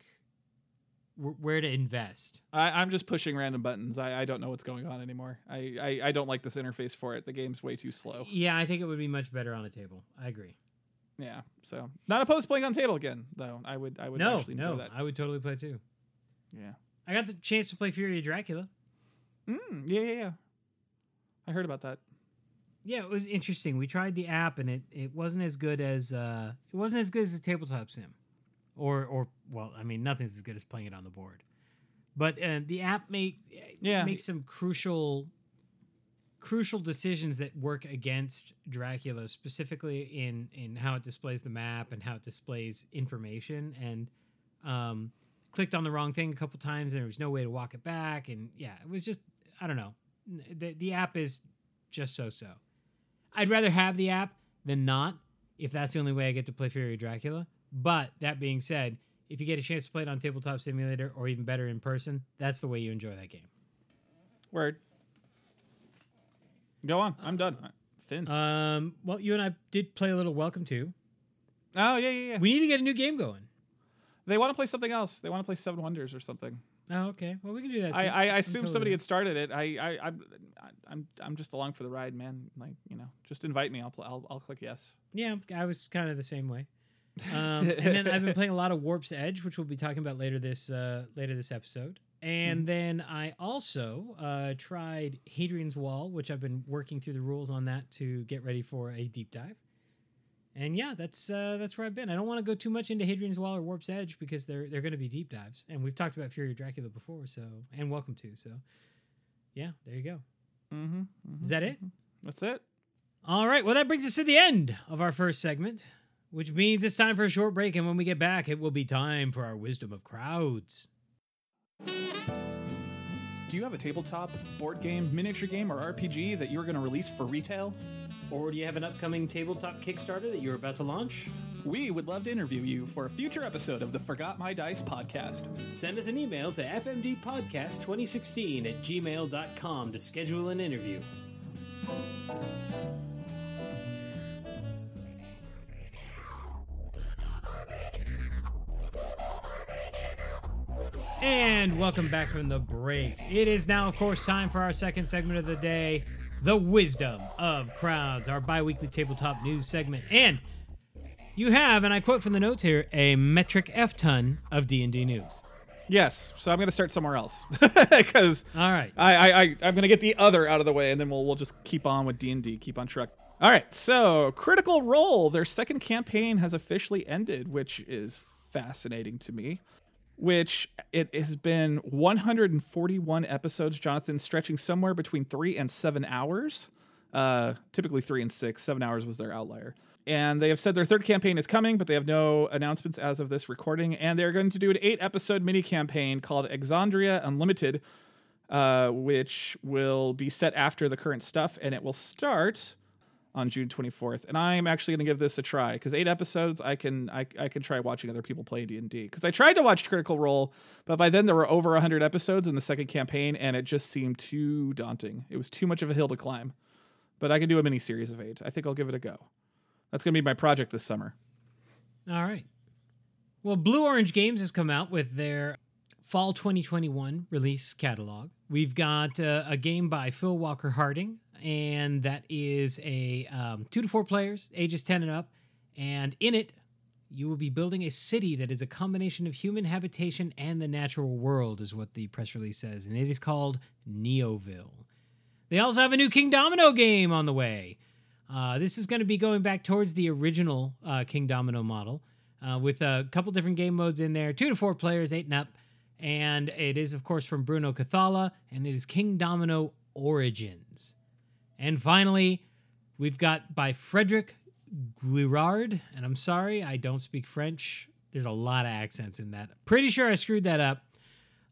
wh- where to invest. I, I'm just pushing random buttons. I, I don't know what's going on anymore. I, I, I don't like this interface for it. The game's way too slow. Yeah, I think it would be much better on a table. I agree. Yeah, so not opposed to playing on table again, though. I would I would No, actually enjoy no, that. I would totally play too. Yeah. I got the chance to play Fury of Dracula. Mm, yeah, yeah, yeah. I heard about that. Yeah, it was interesting. We tried the app and it, it wasn't as good as uh it wasn't as good as the tabletop sim. Or or well, I mean nothing's as good as playing it on the board. But uh, the app make Yeah. makes some crucial crucial decisions that work against Dracula specifically in in how it displays the map and how it displays information and um clicked on the wrong thing a couple times and there was no way to walk it back and yeah, it was just I don't know. The the app is just so so. I'd rather have the app than not if that's the only way I get to play Fury of Dracula. But that being said, if you get a chance to play it on Tabletop Simulator or even better in person, that's the way you enjoy that game. Word. Go on. I'm done. Finn. Um, well, you and I did play a little Welcome to. oh yeah, yeah, yeah. We need to get a new game going. they want to play something else. They want to play Seven Wonders or something. Oh, okay. Well, we can do that. I, too. I, I I'm assume totally somebody had started it. I, I, I'm, I'm, I'm just along for the ride, man. Like, you know, just invite me. I'll, pl- I'll, I'll click yes. Yeah, I was kind of the same way. Um, and then I've been playing a lot of Warp's Edge, which we'll be talking about later this uh, later this episode. And then I also uh, tried Hadrian's Wall, which I've been working through the rules on that to get ready for a deep dive. And yeah, that's uh, that's where I've been. I don't want to go too much into Hadrian's Wall or Warp's Edge because they're they're going to be deep dives, and we've talked about Fury of Dracula before, so and Welcome to. So yeah, there you go. Mm-hmm. Is that it? That's it. All right. Well, that brings us to the end of our first segment, which means it's time for a short break. And when we get back, it will be time for our Wisdom of Crowds. Do you have a tabletop, board game, miniature game, or RPG that you're going to release for retail? Or do you have an upcoming tabletop Kickstarter that you're about to launch? We would love to interview you for a future episode of the Forgot My Dice podcast. Send us an email to fmdpodcast2016 at gmail.com to schedule an interview. And welcome back from the break. It is now, of course, time for our second segment of the day The Wisdom of Crowds, our bi weekly tabletop news segment. And you have, and I quote from the notes here, a metric F ton of D&D news. Yes, so I'm going to start somewhere else because All right. I, I, I I'm going to get the other out of the way, and then we'll we'll just keep on with D and D, keep on truck. All right, so Critical Role, their second campaign has officially ended, which is fascinating to me. Which it has been 141 episodes, Jonathan, stretching somewhere between three and seven hours. Uh, typically three and six. Seven hours was their outlier. And they have said their third campaign is coming, but they have no announcements as of this recording. And they're going to do an eight episode mini campaign called Exandria Unlimited, uh, which will be set after the current stuff, and it will start on June 24th. And I'm actually going to give this a try because eight episodes, I can I, I can try watching other people play D and D. Because I tried to watch Critical Role, but by then there were over 100 episodes in the second campaign, and it just seemed too daunting. It was too much of a hill to climb. But I can do a mini series of eight. I think I'll give it a go. That's going to be my project this summer. All right. Well, Blue Orange Games has come out with their fall 2021 release catalog. We've got uh, a game by Phil Walker Harding, and that is a um, two to four players, ages 10 and up. And in it, you will be building a city that is a combination of human habitation and the natural world, is what the press release says. And it is called Neoville. They also have a new Kingdomino game on the way. Uh, this is going to be going back towards the original uh, Kingdomino model uh, with a couple different game modes in there, two to four players, eight and up. And it is, of course, from Bruno Cathala, and it is Kingdomino Origins. And finally, we've got by Frederick Guérard, and I'm sorry, I don't speak French. There's a lot of accents in that. Pretty sure I screwed that up.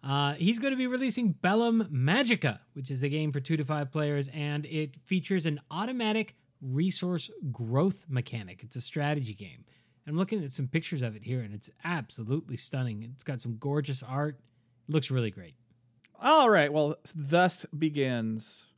Uh, he's going to be releasing Bellum Magica, which is a game for two to five players, and it features an automatic resource growth mechanic. It's a strategy game. I'm looking at some pictures of it here, and it's absolutely stunning. It's got some gorgeous art. It looks really great. All right. Well, thus begins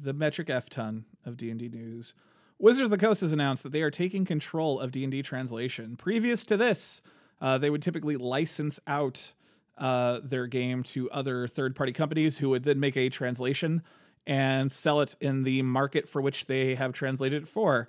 the metric F ton of D&D news. Wizards of the Coast has announced that they are taking control of D&D translation. Previous to this, uh, they would typically license out uh, their game to other third-party companies who would then make a translation and sell it in the market for which they have translated it for.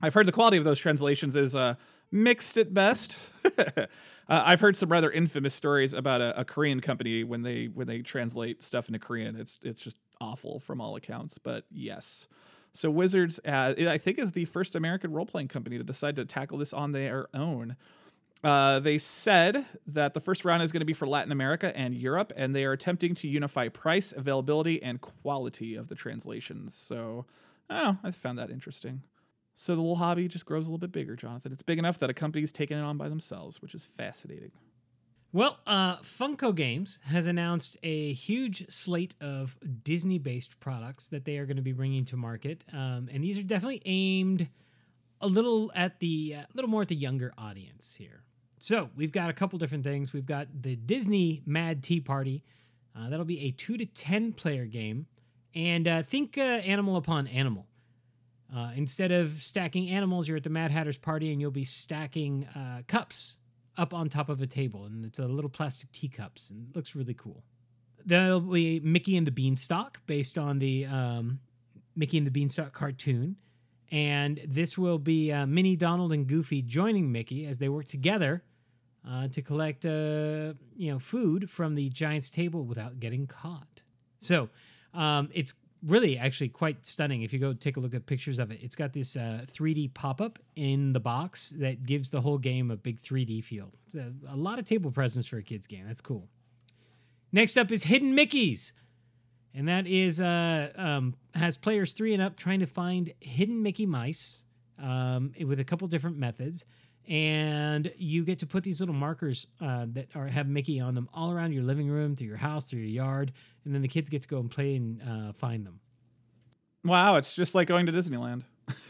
I've heard the quality of those translations is uh, mixed at best. uh, I've heard some rather infamous stories about a, a, Korean company when they when they translate stuff into Korean. It's it's just awful from all accounts. But yes, so Wizards, uh, I think, is the first American role playing company to decide to tackle this on their own. Uh, they said that the first round is going to be for Latin America and Europe, and they are attempting to unify price, availability, and quality of the translations. So, oh, I found that interesting. So the little hobby just grows a little bit bigger, Jonathan. It's big enough that a company's taking it on by themselves, which is fascinating. Well, uh, Funko Games has announced a huge slate of Disney based products that they are going to be bringing to market. Um, and these are definitely aimed a little at the, a uh, little more at the younger audience here. So we've got a couple different things. We've got the Disney Mad Tea Party. Uh, that'll be a two to 10 player game. And uh, think uh, Animal Upon Animal. Uh, instead of stacking animals, you're at the Mad Hatter's party and you'll be stacking uh, cups up on top of a table. And it's a little plastic teacups and it looks really cool. There'll be Mickey and the Beanstalk based on the um, Mickey and the Beanstalk cartoon. And this will be uh, Minnie, Donald, and Goofy joining Mickey as they work together uh, to collect, uh, you know, food from the giant's table without getting caught. So um, it's really actually quite stunning if you go take a look at pictures of it. It's got this uh, 3D pop up in the box that gives the whole game a big 3D feel. It's a, a lot of table presence for a kids game. That's cool. Next up is Hidden Mickeys. And that is uh, um, has players three and up trying to find hidden Mickey mice um, with a couple different methods and you get to put these little markers uh, that are have Mickey on them all around your living room, through your house, through your yard, and then the kids get to go and play and uh, find them. Wow, it's just like going to Disneyland.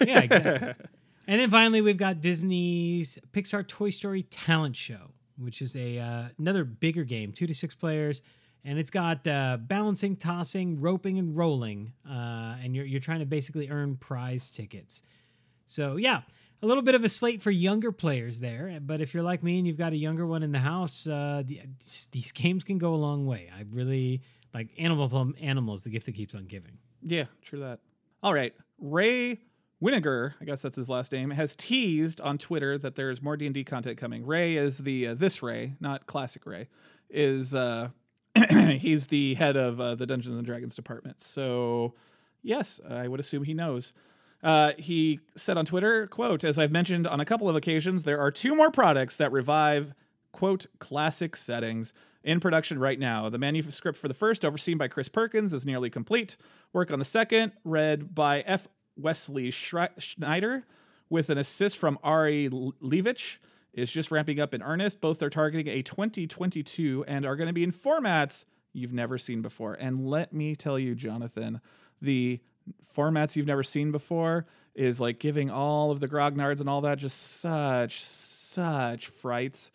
yeah, exactly. and then finally, we've got Disney's Pixar Toy Story Talent Show, which is a uh, another bigger game, two to six players, and it's got uh, balancing, tossing, roping, and rolling, uh, and you're you're trying to basically earn prize tickets. So yeah, a little bit of a slate for younger players there. But if you're like me and you've got a younger one in the house, uh, the, these games can go a long way. I really like Animal Animals, the gift that keeps on giving. Yeah, true that. All right, Ray Winninger, I guess that's his last name, has teased on Twitter that there's more D and D content coming. Ray is the uh, this Ray, not classic Ray, is uh, he's the head of uh, the Dungeons and Dragons department. So yes, I would assume he knows. Uh, he said on Twitter, quote, as I've mentioned on a couple of occasions, there are two more products that revive, quote, classic settings in production right now. The manuscript for the first, overseen by Chris Perkins, is nearly complete. Work on the second, read by F. Wesley Schneider, with an assist from Ari Levitch, is just ramping up in earnest. Both are targeting a 2022 and are going to be in formats you've never seen before. And let me tell you, Jonathan, the formats you've never seen before is like giving all of the grognards and all that just such such frights.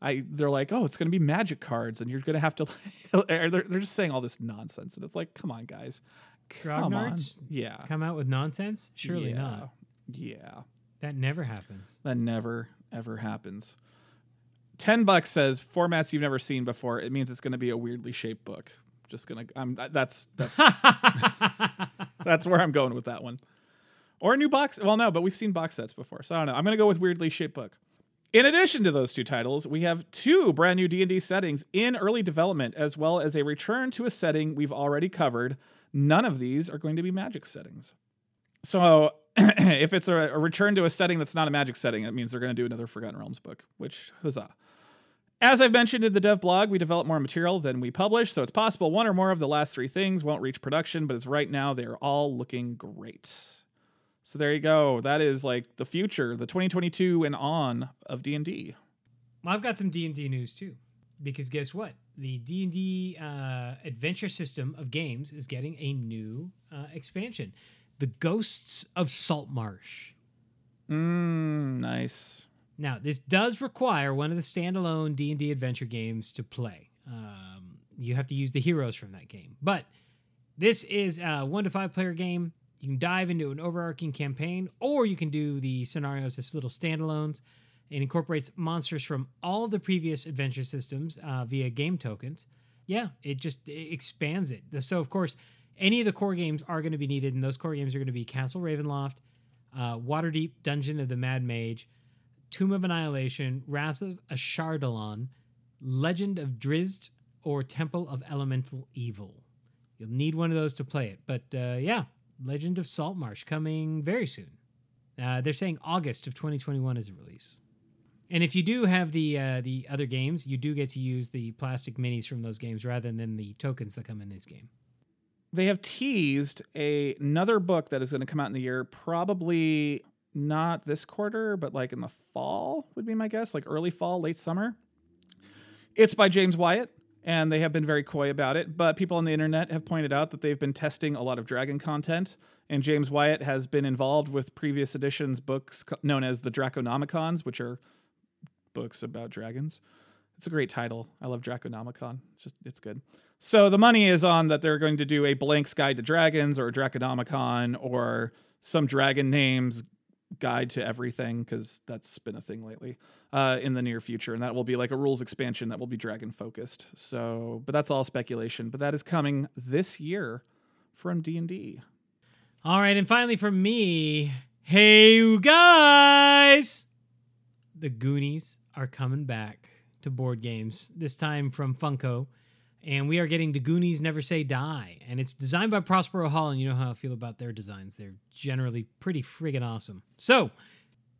I they're like, oh, it's going to be magic cards, and you're going to have to. they're, they're just saying all this nonsense, and it's like, come on, guys, come grognards, on, yeah, come out with nonsense. Surely yeah. not. Yeah, that never happens. That never ever happens. Ten bucks says formats you've never seen before. It means it's going to be a weirdly shaped book. Just gonna. I'm. That's that's. that's where I'm going with that one. Or a new box. Well, no, but we've seen box sets before, so I don't know. I'm gonna go with weirdly shaped book. In addition to those two titles, we have two brand new D&D settings in early development as well as a return to a setting we've already covered. None of these are going to be magic settings. So, if it's a, a return to a setting that's not a magic setting, it means they're going to do another Forgotten Realms book, which huzzah. As I've mentioned in the dev blog, we develop more material than we publish, so it's possible one or more of the last three things won't reach production, but as right now, they're all looking great. So there you go. That is like the future, the 2022 and on of D&D. Well, I've got some D&D news too. Because guess what? The D&D uh, adventure system of games is getting a new uh, expansion. The Ghosts of Saltmarsh. Mmm, nice. Now, this does require one of the standalone D and D adventure games to play. Um, you have to use the heroes from that game, but this is a one to five player game. You can dive into an overarching campaign, or you can do the scenarios as little standalones. It incorporates monsters from all the previous adventure systems uh, via game tokens. Yeah, it just it expands it. So, of course, any of the core games are going to be needed, and those core games are going to be Castle Ravenloft, uh, Waterdeep Dungeon of the Mad Mage, Tomb of Annihilation, Wrath of Ashardalon, Legend of Drizzt, or Temple of Elemental Evil. You'll need one of those to play it. But uh, yeah, Legend of Saltmarsh coming very soon. Uh, they're saying August of 2021 is a release. And if you do have the uh, the other games, you do get to use the plastic minis from those games rather than the tokens that come in this game. They have teased a, another book that is going to come out in the year, probably not this quarter, but like in the fall would be my guess, like early fall, late summer. It's by James Wyatt, and they have been very coy about it. But people on the internet have pointed out that they've been testing a lot of dragon content, and James Wyatt has been involved with previous editions books known as the Draconomicons, which are books about dragons. It's a great title. I love Draconomicon. It's just it's good. So the money is on that they're going to do a Blank's Guide to Dragons or Draconomicon or some dragon names guide to everything because that's been a thing lately uh, in the near future, and that will be like a rules expansion that will be dragon focused. So, but that's all speculation. But that is coming this year from D and D. All right, and finally from me, hey you guys, the Goonies are coming back to board games. This time from Funko, and we are getting the Goonies Never Say Die, and it's designed by Prospero Hall, and you know how I feel about their designs. They're generally pretty friggin' awesome. So.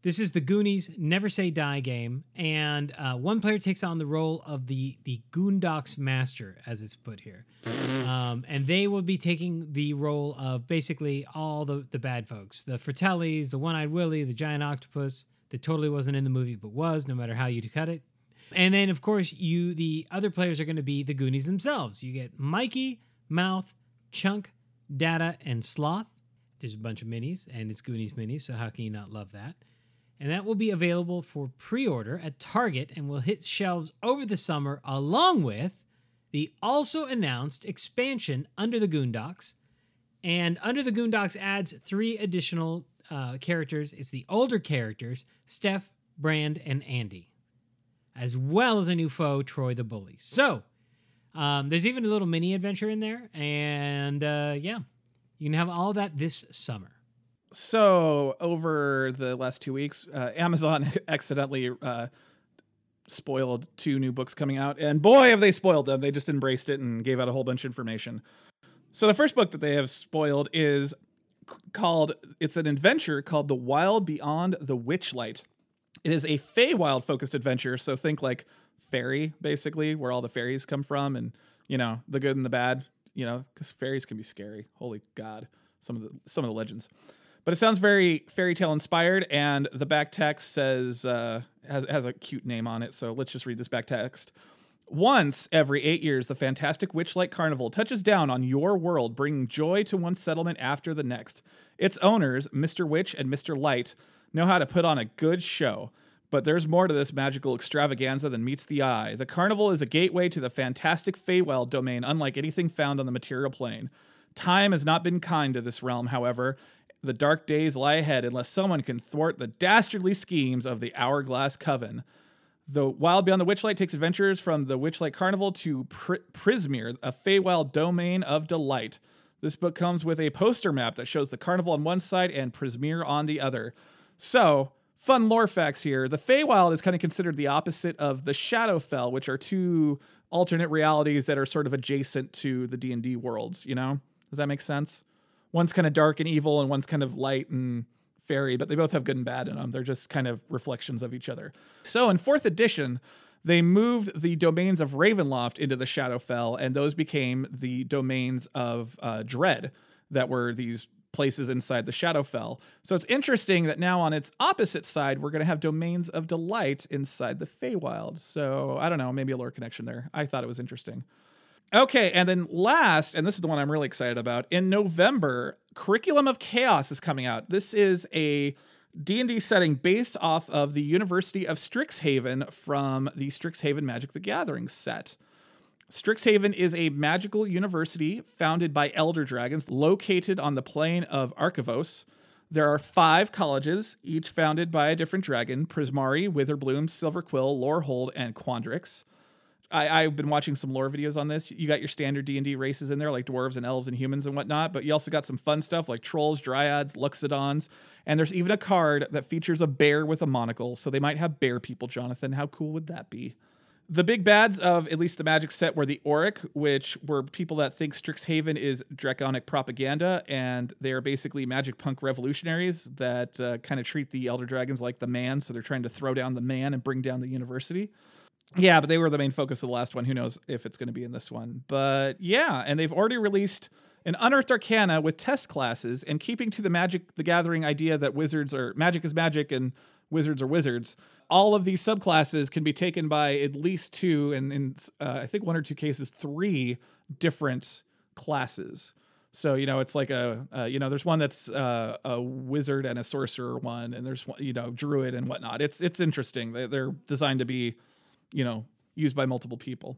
This is the Goonies Never Say Die game, and uh, one player takes on the role of the the Goondocks Master, as it's put here, um, and they will be taking the role of basically all the the bad folks, the Fratellis, the One Eyed Willie, the Giant Octopus that totally wasn't in the movie but was, no matter how you cut it, and then of course you the other players are going to be the Goonies themselves. You get Mikey, Mouth, Chunk, Data, and Sloth. There's a bunch of minis, and it's Goonies minis, so how can you not love that? and that will be available for pre order at Target and will hit shelves over the summer, along with the also announced expansion Under the Goondocks. And Under the Goondocks adds three additional uh, characters it's the older characters, Steph, Brand, and Andy, as well as a new foe, Troy the Bully. So, um, there's even a little mini adventure in there. And uh, yeah, you can have all that this summer. So over the last two weeks, uh, Amazon accidentally uh, spoiled two new books coming out, and boy, have they spoiled them! They just embraced it and gave out a whole bunch of information. So the first book that they have spoiled is called it's an adventure called The Wild Beyond the Witchlight. It is a Feywild focused adventure, so think like fairy basically, where all the fairies come from, and you know the good and the bad. You know, because fairies can be scary. Holy God, some of the some of the legends. But it sounds very fairy tale inspired, and the back text says uh, has has a cute name on it. So let's just read this back text. Once every eight years, the fantastic Witchlight Carnival touches down on your world, bringing joy to one settlement after the next. Its owners, Mr. Witch and Mr. Light, know how to put on a good show. But there's more to this magical extravaganza than meets the eye. The carnival is a gateway to the fantastic Feywild domain, unlike anything found on the material plane. Time has not been kind to this realm, however. The dark days lie ahead unless someone can thwart the dastardly schemes of the Hourglass Coven. The Wild Beyond the Witchlight takes adventurers from the Witchlight Carnival to Pr- Prismeer, a Feywild domain of delight. This book comes with a poster map that shows the carnival on one side and Prismeer on the other. So, fun lore facts here. The Feywild is kind of considered the opposite of the Shadowfell, which are two alternate realities that are sort of adjacent to the D&D worlds, you know? Does that make sense? One's kind of dark and evil and one's kind of light and fairy, but they both have good and bad in them. They're just kind of reflections of each other. So in fourth edition, they moved the domains of Ravenloft into the Shadowfell, and those became the domains of uh, Dread, that were these places inside the Shadowfell. So it's interesting that now on its opposite side, we're going to have domains of delight inside the Feywild. So I don't know, maybe a lore connection there. I thought it was interesting. Okay, and then last, and this is the one I'm really excited about. In November, Curriculum of Chaos is coming out. This is a D&D setting based off of the University of Strixhaven from the Strixhaven Magic the Gathering set. Strixhaven is a magical university founded by elder dragons located on the plane of Arcavios. There are five colleges, each founded by a different dragon Prismari, Witherbloom, Silverquill, Lorehold, and Quandrix. I, I've been watching some lore videos on this. You got your standard D and D races in there, like dwarves and elves and humans and whatnot. But you also got some fun stuff like trolls, dryads, loxodons, and there's even a card that features a bear with a monocle. So they might have bear people. Jonathan, how cool would that be? The big bads of at least the Magic set were the Oriq, which were people that think Strixhaven is draconic propaganda, and they are basically magic punk revolutionaries that uh, kind of treat the Elder Dragons like the man, so they're trying to throw down the man and bring down the university. Yeah, but they were the main focus of the last one. Who knows if it's going to be in this one? But yeah, and they've already released an unearthed arcana with test classes and keeping to the magic the gathering idea that wizards are magic is magic and wizards are wizards all of these subclasses can be taken by at least two and in uh, i think one or two cases three different classes. So you know it's like a uh, you know there's one that's uh, a wizard and a sorcerer one and there's one you know druid and whatnot. It's it's interesting. They, they're designed to be you know used by multiple people.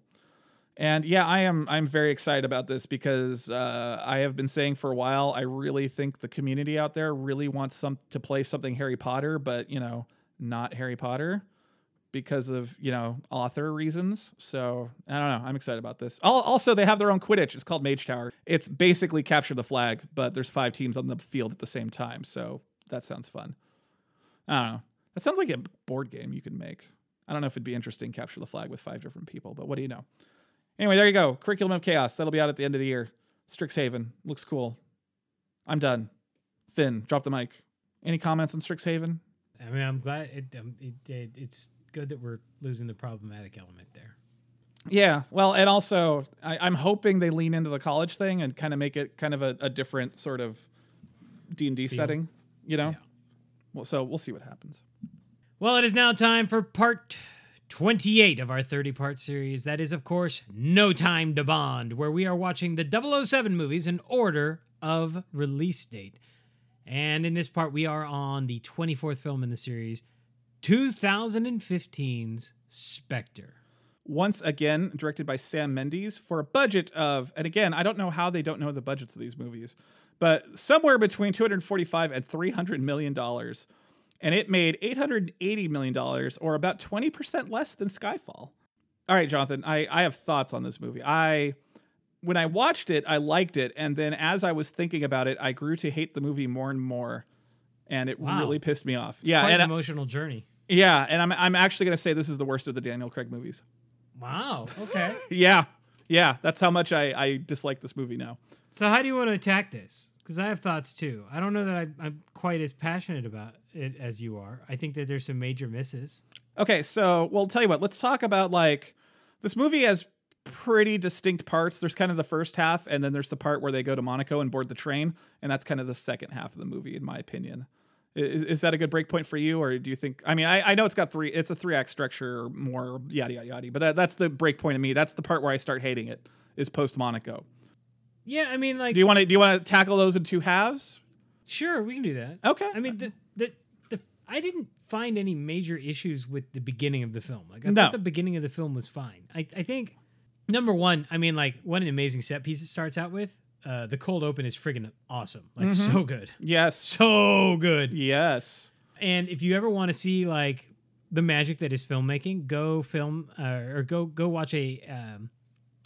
And yeah, I am I'm very excited about this because uh, I have been saying for a while I really think the community out there really wants some to play something Harry Potter, but you know, not Harry Potter because of you know author reasons. So I don't know. I'm excited about this. Also, they have their own Quidditch. It's called Mage Tower. It's basically capture the flag, but there's five teams on the field at the same time. So that sounds fun. I don't know. That sounds like a board game you could make. I don't know if it'd be interesting capture the flag with five different people, but what do you know? Anyway, there you go. Curriculum of Chaos. That'll be out at the end of the year. Strixhaven. Looks cool. I'm done. Finn, drop the mic. Any comments on Strixhaven? I mean, I'm glad it, um, it, it, it's good that we're losing the problematic element there. Yeah, well, and also I, am hoping they lean into the college thing and kind of make it kind of a, a different sort of D and D setting. You know, yeah. well, so we'll see what happens. Well, it is now time for part 28 of our 30 part series. That is, of course, No Time to Bond, where we are watching the 007 movies in order of release date. And in this part, we are on the 24th film in the series, 2015's Spectre. Once again, directed by Sam Mendes for a budget of, and again, I don't know how they don't know the budgets of these movies, but somewhere between 245 and 300 million dollars and it made $880 million, or about 20% less than Skyfall. All right, Jonathan, I, I have thoughts on this movie. I when I watched it, I liked it, and then as I was thinking about it, I grew to hate the movie more and more, and it wow. really pissed me off. It's yeah, an emotional journey. Yeah, and I'm I'm actually gonna say this is the worst of the Daniel Craig movies. Wow. Okay. yeah, yeah, that's how much I I dislike this movie now. So how do you want to attack this? Because I have thoughts too. I don't know that I, I'm quite as passionate about it as you are. I think that there's some major misses. Okay, so well, tell you what. Let's talk about like this movie has pretty distinct parts. There's kind of the first half, and then there's the part where they go to Monaco and board the train, and that's kind of the second half of the movie, in my opinion. Is, is that a good breakpoint for you, or do you think? I mean, I, I know it's got three. It's a three act structure, or more yada yada yada. But that, that's the breakpoint of me. That's the part where I start hating it. Is post Monaco. Yeah, I mean, like, do you want to do you want to tackle those in two halves? Sure, we can do that. Okay. I mean, the, the the I didn't find any major issues with the beginning of the film. Like, I no. thought the beginning of the film was fine. I I think number one, I mean, like, what an amazing set piece it starts out with. Uh, the cold open is friggin' awesome. Like, mm-hmm. so good. Yes. So good. Yes. And if you ever want to see like the magic that is filmmaking, go film uh, or go go watch a um,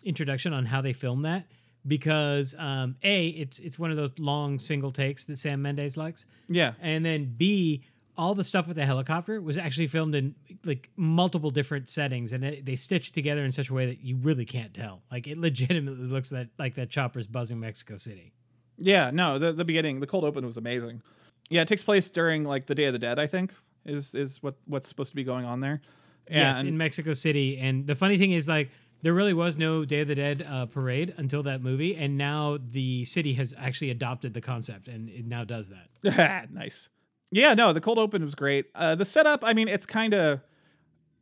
introduction on how they film that because um, a it's it's one of those long single takes that Sam Mendes likes. Yeah, and then b all the stuff with the helicopter was actually filmed in like multiple different settings, and it, they stitched together in such a way that you really can't tell. Like it legitimately looks that like that chopper's buzzing Mexico City. Yeah, no, the the beginning, the cold open was amazing. Yeah, it takes place during like the Day of the Dead, I think, is is what what's supposed to be going on there. And yes, in Mexico City. And the funny thing is, like, there really was no Day of the Dead uh, parade until that movie, and now the city has actually adopted the concept, and it now does that. nice. Yeah, no, the cold open was great. Uh, the setup, I mean, it's kind of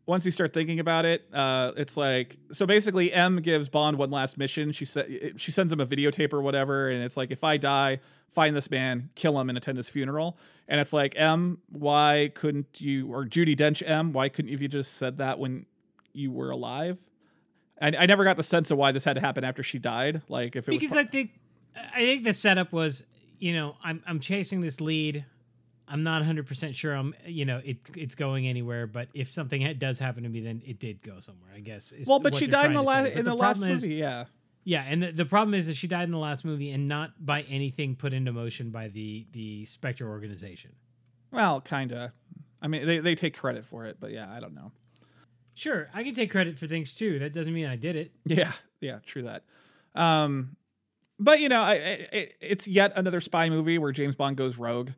once you start thinking about it, uh, it's like so. Basically, M gives Bond one last mission. She said she sends him a videotape or whatever, and it's like, if I die, find this man, kill him, and attend his funeral. And it's like, M, why couldn't you, or Judi Dench, M, why couldn't you have you just said that when you were alive? I, I never got the sense of why this had to happen after she died. Like if it because was I think I think the setup was you know I'm I'm chasing this lead. I'm not 100 percent sure. I'm you know it it's going anywhere. But if something does happen to me, then it did go somewhere. I guess. Well, but she died in the last in But the, last problem movie. is- yeah. yeah, and the, the problem is that she died in the last movie, and not by anything put into motion by the the Spectre organization. Well, kinda. I mean, they they take credit for it, but yeah, I don't know. Sure, I can take credit for things too. That doesn't mean I did it. Yeah, yeah, true that. Um, but you know, I, I, it- it's yet another spy movie where James Bond goes rogue,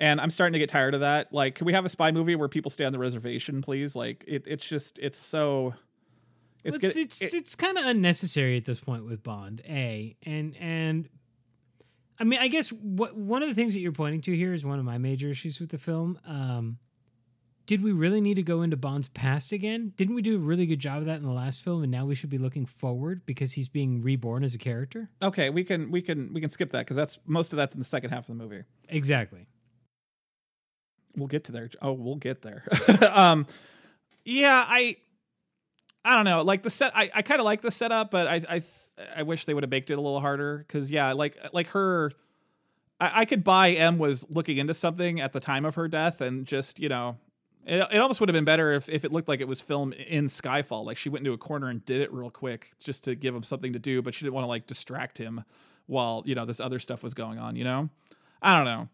and I'm starting to get tired of that. Like, can we have a spy movie where people stay on the reservation, please? Like, it, it's just, it's so. It's It's, it's it- it's kind of unnecessary at this point with Bond. A and and I mean, I guess what one of the things that you're pointing to here is one of my major issues with the film. Um, did we really need to go into Bond's past again? Didn't we do a really good job of that in the last film? And now we should be looking forward because he's being reborn as a character. okay, we can we can we can skip that because that's most of that's in the second half of the movie. Exactly. We'll get to there. Oh, we'll get there. um, yeah, I, I don't know. Like the set, I, I kind of like the setup, but I, I, I wish they would have baked it a little harder. Because yeah, like, like her, I, I could buy M was looking into something at the time of her death, and just you know, it, it almost would have been better if, if it looked like it was filmed in Skyfall. Like she went into a corner and did it real quick just to give him something to do, but she didn't want to like distract him while you know this other stuff was going on. You know, I don't know.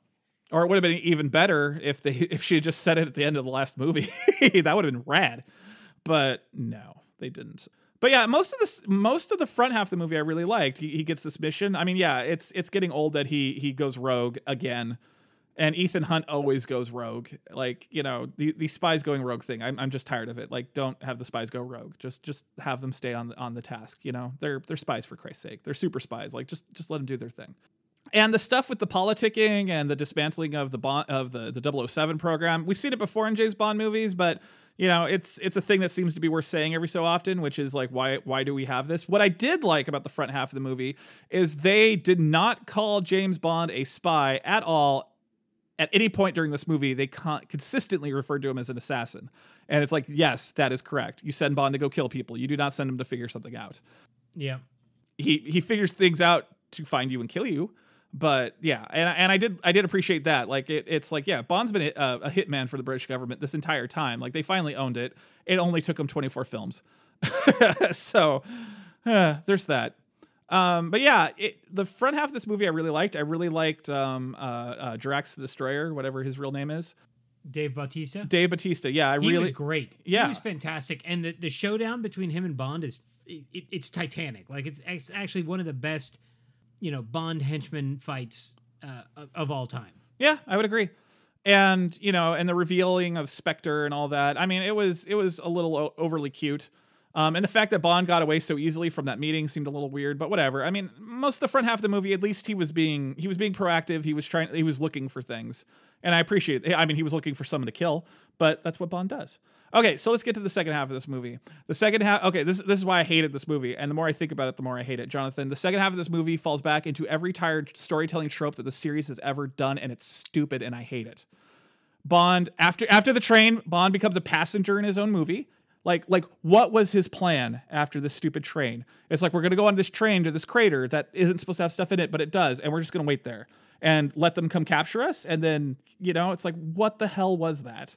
Or it would have been even better if they if she had just said it at the end of the last movie. that would have been rad. But no, they didn't. But yeah, most of this most of the front half of the movie I really liked. He, he gets this mission. I mean, yeah, it's it's getting old that he he goes rogue again. And Ethan Hunt always goes rogue. Like, you know, the, the spies going rogue thing. I'm, I'm just tired of it. Like, don't have the spies go rogue. Just just have them stay on the, on the task, you know? They're they're spies for Christ's sake. They're super spies. Like just just let them do their thing and the stuff with the politicking and the dismantling of the bond of the the 007 program we've seen it before in James Bond movies but you know it's it's a thing that seems to be worth saying every so often which is like why why do we have this? What I did like about the front half of the movie is they did not call James Bond a spy at all. At any point during this movie they con- consistently referred to him as an assassin. And it's like yes that is correct. You send Bond to go kill people. You do not send him to figure something out. Yeah. he he figures things out to find you and kill you. But yeah, and and I did I did appreciate that. Like it, it's like yeah, Bond's been a, a hitman for the British government this entire time. Like they finally owned it. It only took them 24 films. so uh, there's that. Um, but yeah, it, the front half of this movie I really liked. I really liked um, uh, uh, Drax the Destroyer, whatever his real name is, Dave Bautista. Dave Batista. Yeah, I he really was great. Yeah. he was fantastic. And the, the showdown between him and Bond is it, it's Titanic. Like it's, it's actually one of the best, you know, Bond henchman fights uh, of, all time. Yeah, I would agree. And you know, and the revealing of Spectre and all that. I mean, it was it was a little o- overly cute. Um, and the fact that Bond got away so easily from that meeting seemed a little weird, but whatever. I mean, most of the front half of the movie, at least he was being he was being proactive. He was trying he was looking for things, and I appreciate. it. I mean, he was looking for someone to kill, but that's what Bond does. Okay, so let's get to the second half of this movie. The second half. Okay, this this is why I hated this movie, and the more I think about it, the more I hate it. Jonathan, the second half of this movie falls back into every tired storytelling trope that the series has ever done, and it's stupid, and I hate it. Bond after after the train, Bond becomes a passenger in his own movie. Like like what was his plan after this stupid train? It's like we're gonna go on this train to this crater that isn't supposed to have stuff in it, but it does, and we're just gonna wait there and let them come capture us. And then you know, it's like what the hell was that?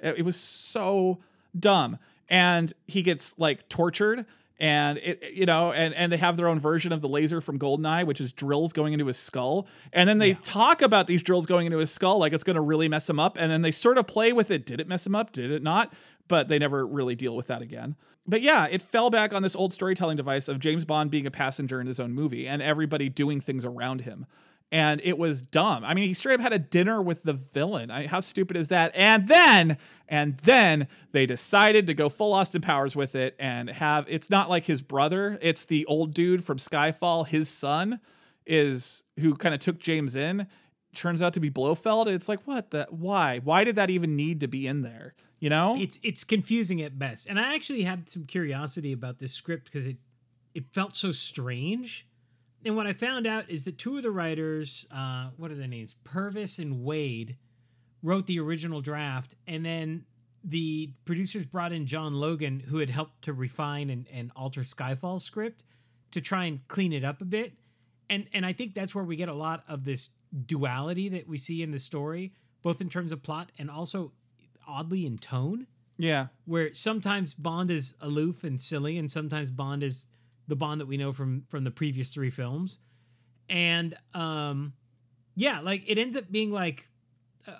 It, was so dumb. And he gets like tortured and it you know and and they have their own version of the laser from goldeneye which is drills going into his skull. And then they Yeah. talk about these drills going into his skull like it's going to really mess him up. And then they sort of play with it. Did it mess him up? Did it not? But they never really deal with that again. But yeah it fell back on this old storytelling device of james bond being a passenger in his own movie and everybody doing things around him and it was dumb. I mean, he straight up had a dinner with the villain. I, how stupid is that? And then, and then they decided to go full Austin Powers with it and have. It's not like his brother. It's the old dude from Skyfall. His son is who kind of took James in. Turns out to be Blofeld. It's like, what the? Why? Why did that even need to be in there? You know? It's it's confusing at best. And I actually had some curiosity about this script because it it felt so strange. And what I found out is that two of the writers, uh, what are their names? Purvis and Wade, wrote the original draft, and then the producers brought in John Logan, who had helped to refine and, and alter Skyfall's script to try and clean it up a bit. And and I think that's where we get a lot of this duality that we see in the story. both in terms of plot and also oddly in tone. Yeah. Where sometimes Bond is aloof and silly, and sometimes Bond is the Bond that we know from from the previous three films. And um, yeah, like it ends up being like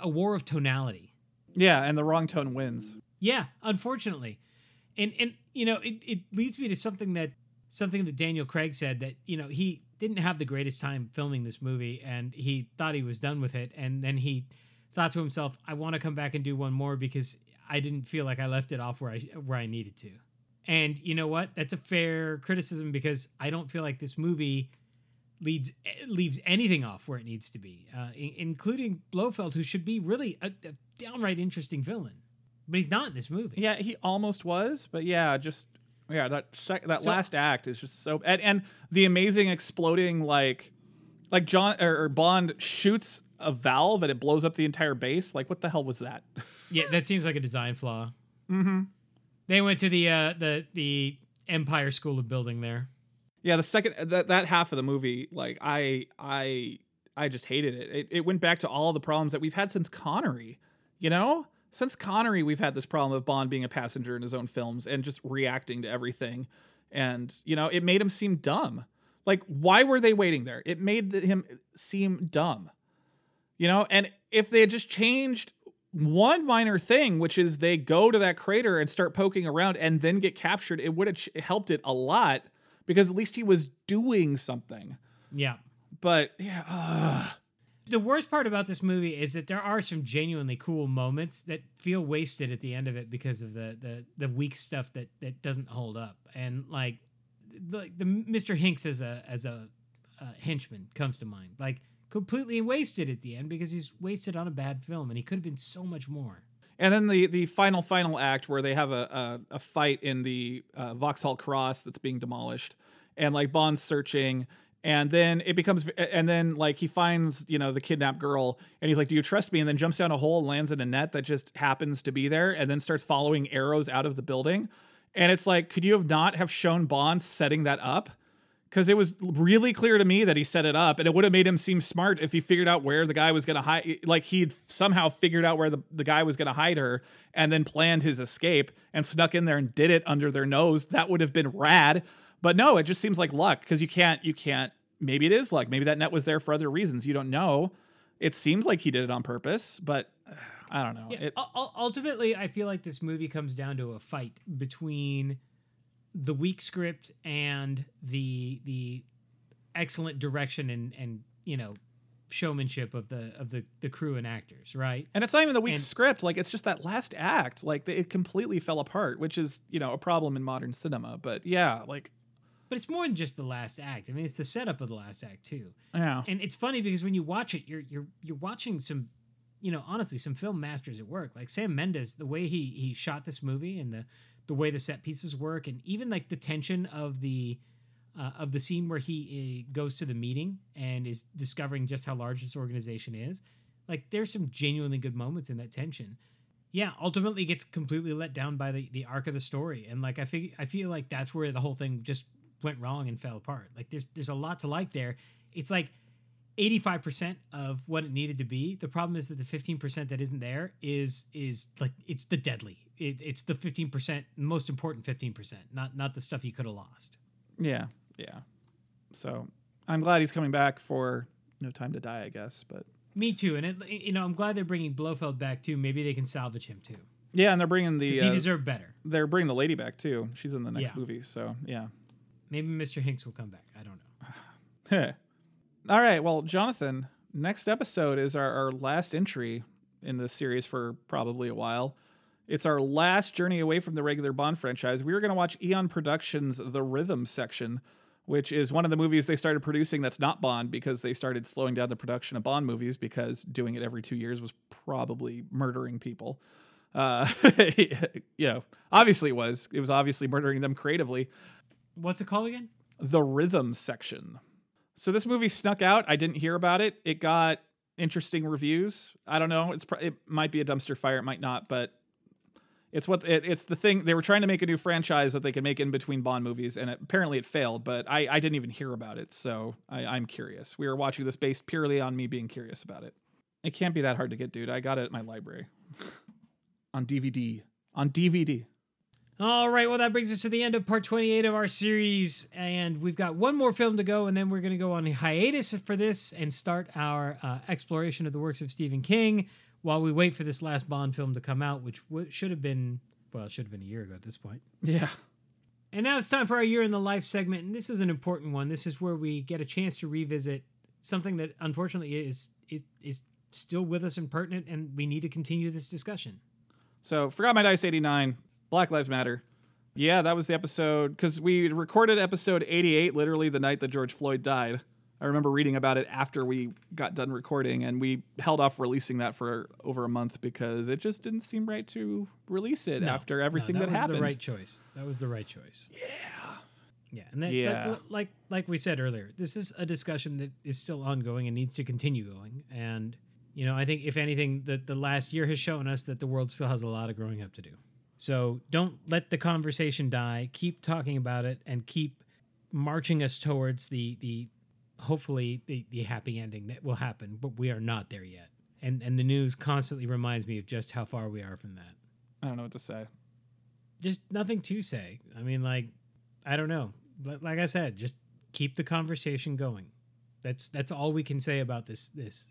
a- war of tonality. Yeah, and the wrong tone wins. Yeah, unfortunately. And and you know, it, it leads me to something that something that Daniel Craig said that, you know, he didn't have the greatest time filming this movie and he thought he was done with it and then he thought to himself, I want to come back and do one more because I didn't feel like I left it off where I where I needed to. And you know what? That's a fair criticism because I don't feel like this movie leads leaves anything off where it needs to be, uh, in- including Blofeld, who should be really a, a downright interesting villain, but he's not in this movie. Yeah, he almost was, but yeah, just yeah, that sec- that So- last act is just so and, and the amazing exploding like like John or, or Bond shoots a valve and it blows up the entire base. Like what the hell was that? Yeah, that seems like a design flaw. They went to the uh, the the Empire School of Building there. yeah, the second that that half of the movie, like I I I just hated it. It it went back to all the problems that we've had since Connery. You know? Since Connery, we've had this problem of Bond being a passenger in his own films and just reacting to everything. And, you know, it made him seem dumb. Like, why were they waiting there? It made him seem dumb. You know, and if they had just changed one minor thing, which is they go to that crater and start poking around and then get captured, it would have ch- helped it a lot because at least he was doing something. Yeah. But yeah, ugh. The worst part about this movie is that there are some genuinely cool moments that feel wasted at the end of it because of the the the weak stuff that that doesn't hold up. And like the, the Mr. Hinx as a as a uh, henchman comes to mind. Like completely wasted at the end because he's wasted on a bad film and he could have been so much more. And then the the final final act where they have a a, a fight in the uh, Vauxhall Cross that's being demolished, and like Bond's searching, and then it becomes and then like he finds you know the kidnapped girl, and he's like, "Do you trust me?" And then jumps down a hole and lands in a net that just happens to be there, and then starts following arrows out of the building, and it's like, could you have not have shown Bond setting that up? Because it was really clear to me that he set it up and it would have made him seem smart if he figured out where the guy was going to hide like he'd somehow figured out where the, the guy was going to hide her and then planned his escape and snuck in there and did it under their nose. That would have been rad. But no it just seems like luck because you can't you can't maybe it is luck. Maybe that net was there for other reasons. You don't know. It seems like he did it on purpose but uh, i don't know. Yeah, it, ultimately, I feel like this movie comes down to a fight between the weak script and the the excellent direction and and you know showmanship of the of the the crew and actors, right? And it's not even the weak And- script. Like it's just that last act. Like it completely fell apart, which is you know a problem in modern cinema. But yeah, like But it's more than just the last act. I mean, it's the setup of the last act too. yeah, And it's funny because when you watch it, you're you're you're watching some, you know, honestly, some film masters at work. Like Sam Mendes, the way he he shot this movie and the the way the set pieces work, and even like the tension of the uh, of the scene where he uh, goes to the meeting and is discovering just how large this organization is. Like there's some genuinely good moments in that tension. Yeah, ultimately gets completely let down by the the arc of the story, and like I feel I feel like that's where the whole thing just went wrong and fell apart. Like there's there's a lot to like there. It's like 85% of what it needed to be. The problem is that the 15% that isn't there is is like it's the deadly. It, it's the 15% most important 15%, not not the stuff you could have lost. yeah, yeah. So I'm glad he's coming back for No Time to Die, I guess. But Me too. And it, you know, I'm glad they're bringing Blofeld back too. Maybe they can salvage him too. yeah, and they're bringing the he uh, deserved better. they're bringing the lady back too. She's in the next Yeah. movie. So yeah. Maybe Mr. Hinx will come back. I don't know. All right. Well, Jonathan, next episode is our, our last entry in this series for probably a while. It's our last journey away from the regular Bond franchise. We are going to watch Eon Productions' The Rhythm section, which is one of the movies they started producing that's not Bond because they started slowing down the production of Bond movies because doing it every two years was probably murdering people. Uh, you know, obviously it was. It was obviously murdering them creatively What's it called again? the rhythm section. So this movie snuck out. I didn't hear about it. It got interesting reviews. I don't know. It's pro- it might be a dumpster fire. It might not, but it's what it, it's the thing. They were trying to make a new franchise that they could make in between Bond movies, and it, apparently it failed. But I, I didn't even hear about it, so I, I'm curious. We were watching this based purely on me being curious about it. It can't be that hard to get, dude. I got it at my library on DVD. On DVD. All right, well, that brings us to the end of part 28 of our series. And we've got one more film to go, and then we're going to go on hiatus for this and start our uh, exploration of the works of Stephen King while we wait for this last Bond film to come out, which w- should have been, well, it should have been a year ago at this point. Yeah. And now it's time for our year in the life segment, and this is an important one. This is where we get a chance to revisit something that unfortunately is is, is still with us and pertinent, and we need to continue this discussion. So, Forgot My Dice 89, Black Lives Matter. Yeah, that was the episode because we recorded episode 88 literally the night that George Floyd died. I remember reading about it after we got done recording, and we held off releasing that for over a month because it just didn't seem right to release it No, after everything no, that, that, was happened. the right choice. That was the right choice. Yeah. Yeah, and that, Yeah. that- like like we said earlier, this is a discussion that is still ongoing and needs to continue going. And you know, I think if anything, that the last year has shown us that the world still has a lot of growing up to do. So don't let the conversation die. Keep talking about it and keep marching us towards the the hopefully the, the happy ending that will happen. But we are not there yet. And and the news constantly reminds me of just how far we are from that I don't know what to say. just nothing to say. I mean, like, I don't know. Like I said, just keep the conversation going. That's that's all we can say about this. This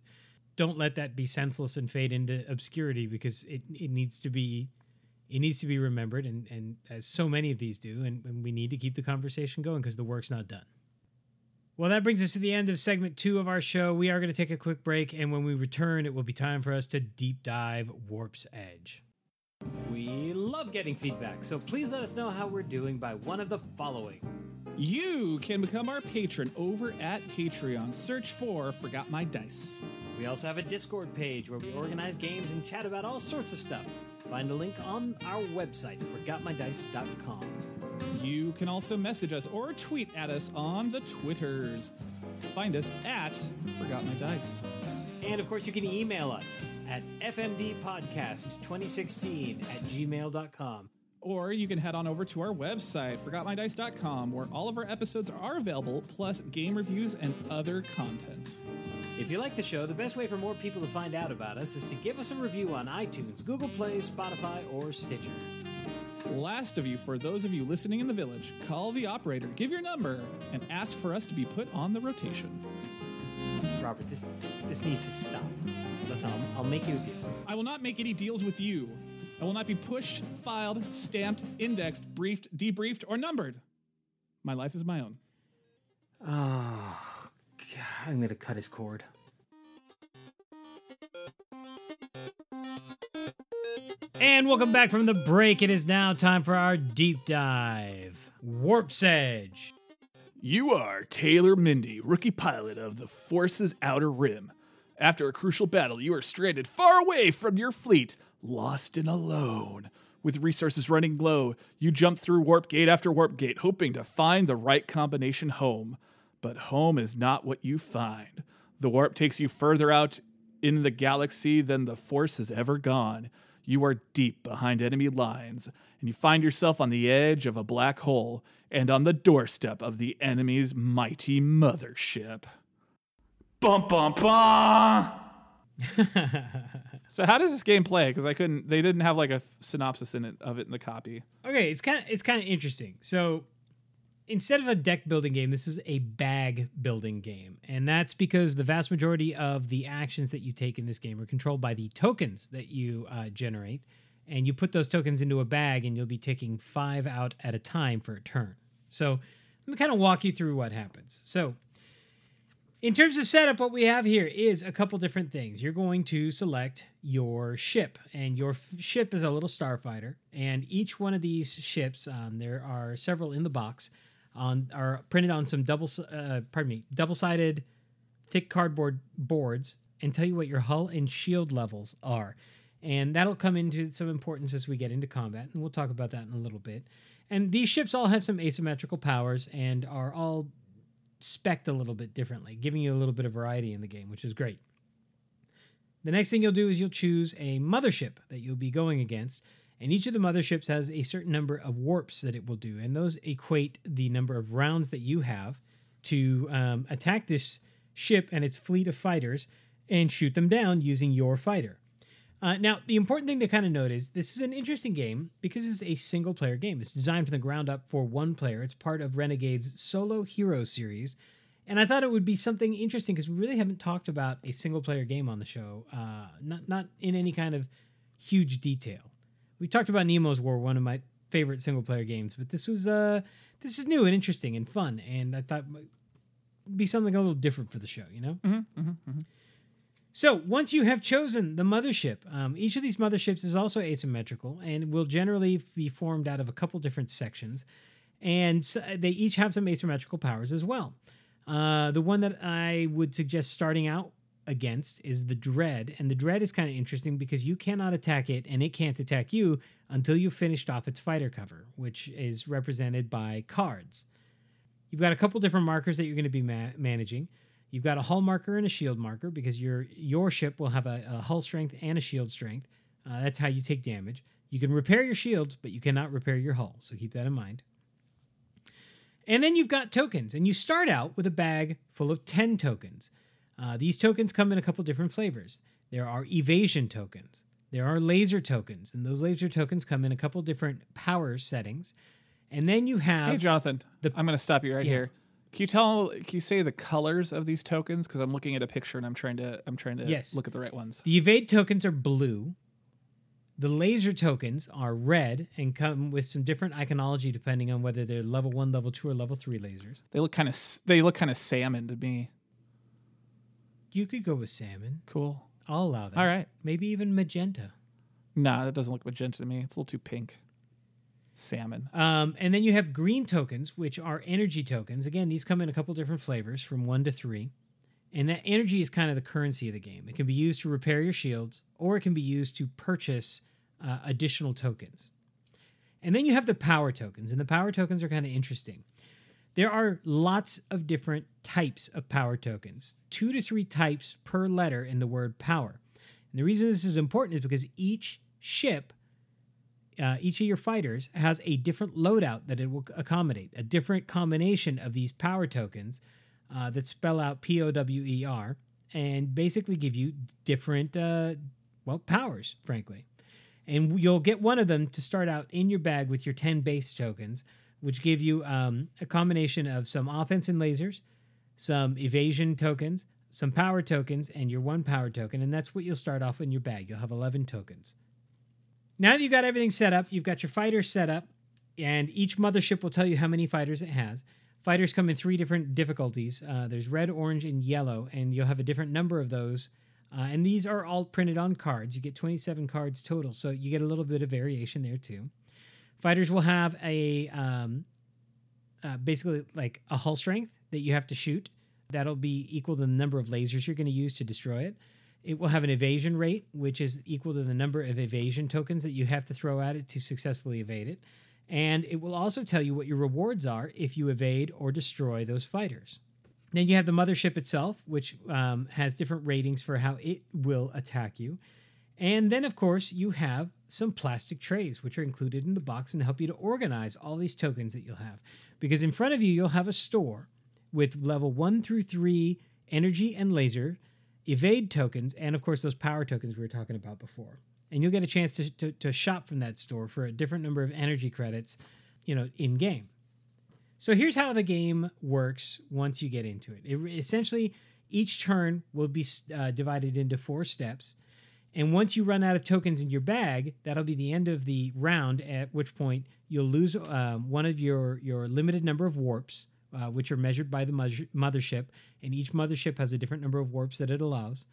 don't let that be senseless and fade into obscurity because it, it needs to be it needs to be remembered and and as so many of these do and, and we need to keep the conversation going because the work's not done. Well, that brings us to the end of segment two of our show. We are going to take a quick break, and when we return, it will be time for us to deep dive Warp's Edge. We love getting feedback, so please let us know how we're doing by one of the following. You can become our patron over at Patreon. Search for Forgot My Dice. We also have a Discord page where we organize games and chat about all sorts of stuff. Find a link on our website, forgotmydice.com. You can also message us or tweet at us on the Twitters. Find us at Forgot My Dice. And of course, you can email us at fmdpodcast2016 at gmail.com. Or you can head on over to our website, forgotmydice.com, where all of our episodes are available, plus game reviews and other content. If you like the show, the best way for more people to find out about us is to give us a review on iTunes, Google Play, Spotify, or Stitcher. Last of you, for those of you listening in the village, call the operator, give your number, and ask for us to be put on the rotation. Robert, this this needs to stop. Listen, I'll, I'll make you a deal. I will not make any deals with you. I will not be pushed, filed, stamped, indexed, briefed, debriefed, or numbered. My life is my own. God, I'm going to cut his cord. And welcome back from the break. It is now time for our deep dive. Warp's Edge. You are Taylor Mindy, rookie pilot of the Force's Outer Rim. After a crucial battle, you are stranded far away from your fleet, lost and alone. With resources running low, you jump through warp gate after warp gate, hoping to find the right combination home. But home is not what you find. The warp takes you further out in the galaxy than the Force has ever gone. You are deep behind enemy lines, and you find yourself on the edge of a black hole and on the doorstep of the enemy's mighty mothership. Bum bum bum. so how does this game play? Because I couldn't. They didn't have like a synopsis in it of it in the copy. Okay, it's kind of it's kind of interesting. So instead of a deck building game, this is a bag building game, and that's because the vast majority of the actions that you take in this game are controlled by the tokens that you uh, generate, and you put those tokens into a bag, and you'll be taking five out at a time for a turn. So let me kind of walk you through what happens. So in terms of setup, what we have here is a couple different things. You're going to select your ship, and your f- ship is a little starfighter. And each one of these ships, um, there are several in the box, on are printed on some double uh, pardon me double sided thick cardboard boards, and tell you what your hull and shield levels are. And that'll come into some importance as we get into combat, and we'll talk about that in a little bit. And these ships all have some asymmetrical powers and are all spec'd a little bit differently, giving you a little bit of variety in the game, which is great. The next thing you'll do is you'll choose a mothership that you'll be going against, and each of the motherships has a certain number of warps that it will do, and those equate the number of rounds that you have to um, attack this ship and its fleet of fighters and shoot them down using your fighter. Uh, now, the important thing to kind of note is this is an interesting game because it's a single player game. It's designed from the ground up for one player. It's part of Renegade's Solo Hero series. And I thought it would be something interesting because we really haven't talked about a single player game on the show, uh, not, not in any kind of huge detail. We talked about Nemo's War, one of my favorite single player games, but this was uh, this is new and interesting and fun, and I thought be something a little different for the show, you know. Mm-hmm, mm-hmm, mm-hmm. So once you have chosen the mothership, um, each of these motherships is also asymmetrical and will generally be formed out of a couple different sections, and they each have some asymmetrical powers as well. Uh, the one that I would suggest starting out against is the dread, and the dread is kind of interesting because you cannot attack it and it can't attack you until you've finished off its fighter cover, which is represented by cards. You've got a couple different markers that you're going to be ma- managing. You've got a hull marker and a shield marker because your your ship will have a, a hull strength and a shield strength. Uh, that's how you take damage. You can repair your shields, but you cannot repair your hull, so keep that in mind. And then you've got tokens, and you start out with a bag full of 10 tokens. Uh, these tokens come in a couple different flavors. There are evasion tokens, there are laser tokens, and those laser tokens come in a couple different power settings. And then you have. Hey, Jonathan, the- I'm going to stop you right Yeah. here. Can you tell? Can you say the colors of these tokens? Because I'm looking at a picture and I'm trying to. I'm trying to Yes. look at the right ones. The evade tokens are blue. The laser tokens are red and come with some different iconology depending on whether they're level one, level two, or level three lasers. They look kind of. They look kind of salmon to me. You could go with salmon. Cool. I'll allow that. All right. Maybe even magenta. Nah, that doesn't look magenta to me. It's a little too pink. Salmon. Um, and then you have green tokens, which are energy tokens. Again, these come in a couple different flavors from one to three. And that energy is kind of the currency of the game. It can be used to repair your shields, or it can be used to purchase uh, additional tokens. And then you have the power tokens, and the power tokens are kind of interesting. There are lots of different types of power tokens, two to three types per letter in the word power. And the reason this is important is because each ship uh, each of your fighters has a different loadout that it will accommodate, a different combination of these power tokens uh, that spell out P O W E R and basically give you different, uh, well, powers, frankly. And you'll get one of them to start out in your bag with your 10 base tokens, which give you um, a combination of some offense and lasers, some evasion tokens, some power tokens, and your one power token. And that's what you'll start off in your bag. You'll have 11 tokens. Now that you've got everything set up, you've got your fighters set up, and each mothership will tell you how many fighters it has. Fighters come in three different difficulties. Uh, there's red, orange, and yellow, and you'll have a different number of those. Uh, and these are all printed on cards. You get 27 cards total, so you get a little bit of variation there too. Fighters will have a um, uh, basically like a hull strength that you have to shoot. That'll be equal to the number of lasers you're going to use to destroy it. It will have an evasion rate, which is equal to the number of evasion tokens that you have to throw at it to successfully evade it. And it will also tell you what your rewards are if you evade or destroy those fighters. Then you have the mothership itself, which um, has different ratings for how it will attack you. And then, of course, you have some plastic trays, which are included in the box and help you to organize all these tokens that you'll have. Because in front of you, you'll have a store with level one through three energy and laser, evade tokens, and of course, those power tokens we were talking about before. And you'll get a chance to, to, to shop from that store for a different number of energy credits, you know, in game. So here's how the game works once you get into it. it essentially, each turn will be uh, divided into four steps. And once you run out of tokens in your bag, that'll be the end of the round, at which point you'll lose um, one of your, your limited number of warps, uh, which are measured by the mothership. And each mothership has a different number of warps that it allows.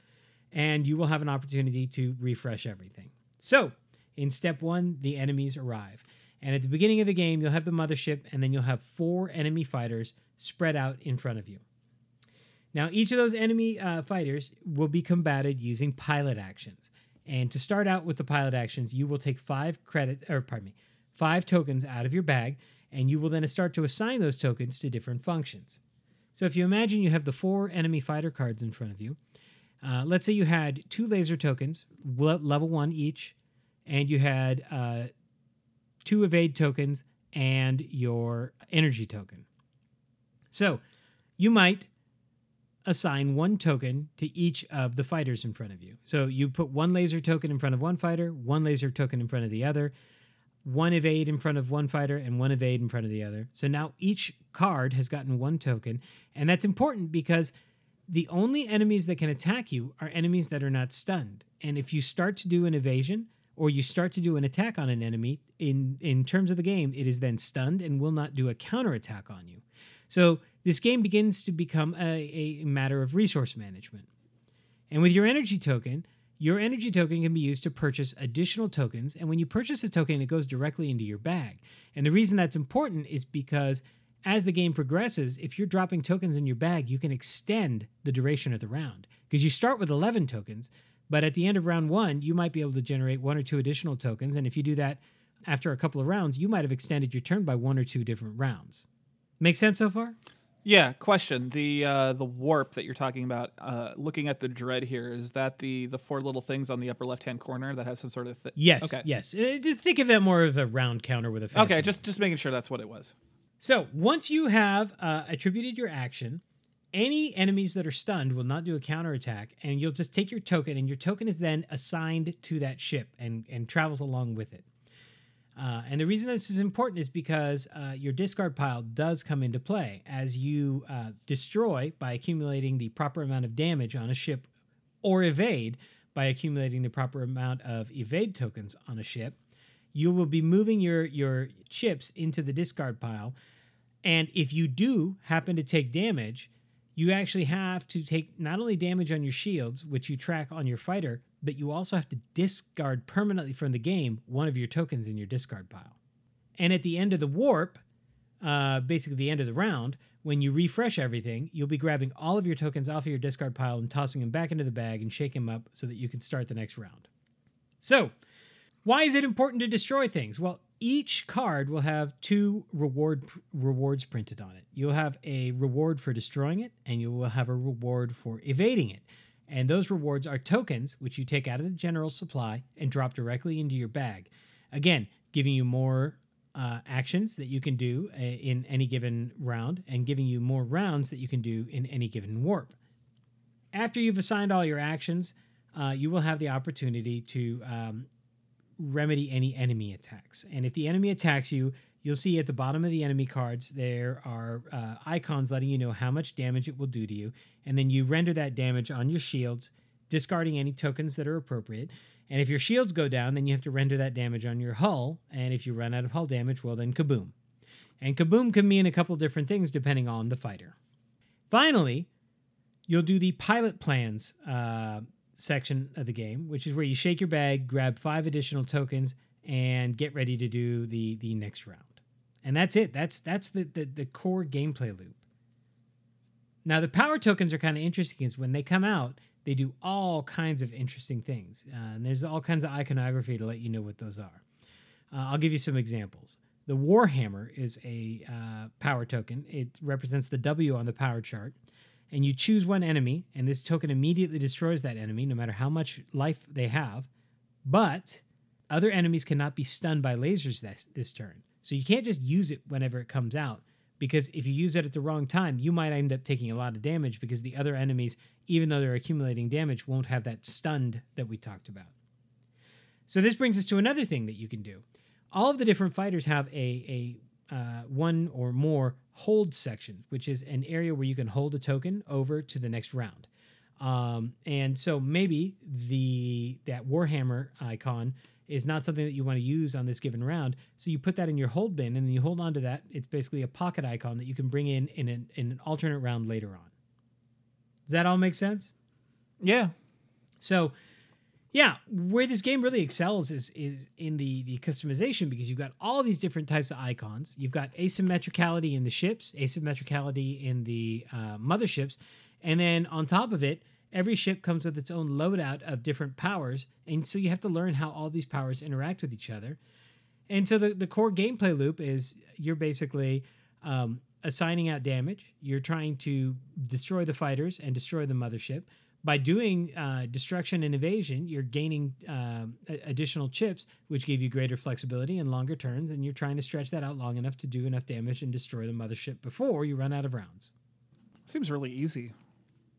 And you will have an opportunity to refresh everything. So, in step one, the enemies arrive. And at the beginning of the game, you'll have the mothership, and then you'll have four enemy fighters spread out in front of you. Now, each of those enemy uh, fighters will be combated using pilot actions. And to start out with the pilot actions, you will take five credit, or pardon me, five tokens out of your bag, and you will then start to assign those tokens to different functions. So if you imagine you have the four enemy fighter cards in front of you, uh, let's say you had two laser tokens, level one each, and you had uh, two evade tokens and your energy token. So you might assign one token to each of the fighters in front of you. So you put one laser token in front of one fighter, one laser token in front of the other, one evade in front of one fighter, and one evade in front of the other. So now each card has gotten one token. And that's important because the only enemies that can attack you are enemies that are not stunned. And if you start to do an evasion or you start to do an attack on an enemy, in, in terms of the game, it is then stunned and will not do a counterattack on you. So this game begins to become a, a matter of resource management. And with your energy token, your energy token can be used to purchase additional tokens. And when you purchase a token, it goes directly into your bag. And the reason that's important is because as the game progresses, if you're dropping tokens in your bag, you can extend the duration of the round. Because you start with 11 tokens, but at the end of round one, you might be able to generate one or two additional tokens. And if you do that after a couple of rounds, you might have extended your turn by one or two different rounds. Make sense so far? Yeah. Question: the uh, the warp that you're talking about. Uh, looking at the dread here, is that the the four little things on the upper left hand corner that has some sort of thi- Yes. Okay. Yes. Uh, Just think of that more of a round counter with a fancy Okay. Just just making sure that's what it was. So once you have uh, attributed your action, any enemies that are stunned will not do a counterattack, and you'll just take your token, and your token is then assigned to that ship and, and travels along with it. Uh, and the reason this is important is because uh, your discard pile does come into play as you uh, destroy by accumulating the proper amount of damage on a ship, or evade by accumulating the proper amount of evade tokens on a ship. You will be moving your your chips into the discard pile, and if you do happen to take damage, you actually have to take not only damage on your shields, which you track on your fighter, but you also have to discard permanently from the game one of your tokens in your discard pile. And at the end of the warp, uh, basically the end of the round, when you refresh everything, you'll be grabbing all of your tokens off of your discard pile and tossing them back into the bag and shaking them up so that you can start the next round. So, why is it important to destroy things? Well, each card will have two reward rewards printed on it. You'll have a reward for destroying it, and you will have a reward for evading it. And those rewards are tokens, which you take out of the general supply and drop directly into your bag. Again, giving you more uh, actions that you can do uh, in any given round, and giving you more rounds that you can do in any given warp. After you've assigned all your actions, uh, you will have the opportunity to um, remedy any enemy attacks. And if the enemy attacks you, you'll see at the bottom of the enemy cards there are uh, icons letting you know how much damage it will do to you. And then you render that damage on your shields, discarding any tokens that are appropriate. And if your shields go down, then you have to render that damage on your hull. And if you run out of hull damage, well, then kaboom. And kaboom can mean a couple different things depending on the fighter. Finally, you'll do the pilot plans uh, section of the game, which is where you shake your bag, grab five additional tokens, and get ready to do the the next round. And that's it. That's that's the the, the core gameplay loop. Now the power tokens are kind of interesting because when they come out, they do all kinds of interesting things, uh, and there's all kinds of iconography to let you know what those are. Uh, I'll give you some examples. The Warhammer is a uh, power token. It represents the W on the power chart and you choose one enemy, and this token immediately destroys that enemy, no matter how much life they have. But other enemies cannot be stunned by lasers this, this turn. So you can't just use it whenever it comes out, because if you use it at the wrong time, you might end up taking a lot of damage because the other enemies, even though they're accumulating damage, won't have that stunned that we talked about. So this brings us to another thing that you can do. All of the different fighters have a, a uh, one or more hold section, which is an area where you can hold a token over to the next round. Um, and so maybe the that Warhammer icon is not something that you want to use on this given round. So you put that in your hold bin and then you hold on to that. It's basically a pocket icon that you can bring in in an, in an alternate round later on. Does that all make sense? Yeah. So yeah, where this game really excels is is in the the customization because you've got all these different types of icons. You've got asymmetricality in the ships, asymmetricality in the uh, motherships, and then on top of it, every ship comes with its own loadout of different powers, and so you have to learn how all these powers interact with each other. And so the the core gameplay loop is you're basically um, assigning out damage. You're trying to destroy the fighters and destroy the mothership by doing uh, destruction and evasion, you're gaining uh, additional chips, which give you greater flexibility and longer turns, and you're trying to stretch that out long enough to do enough damage and destroy the mothership before you run out of rounds. Seems really easy.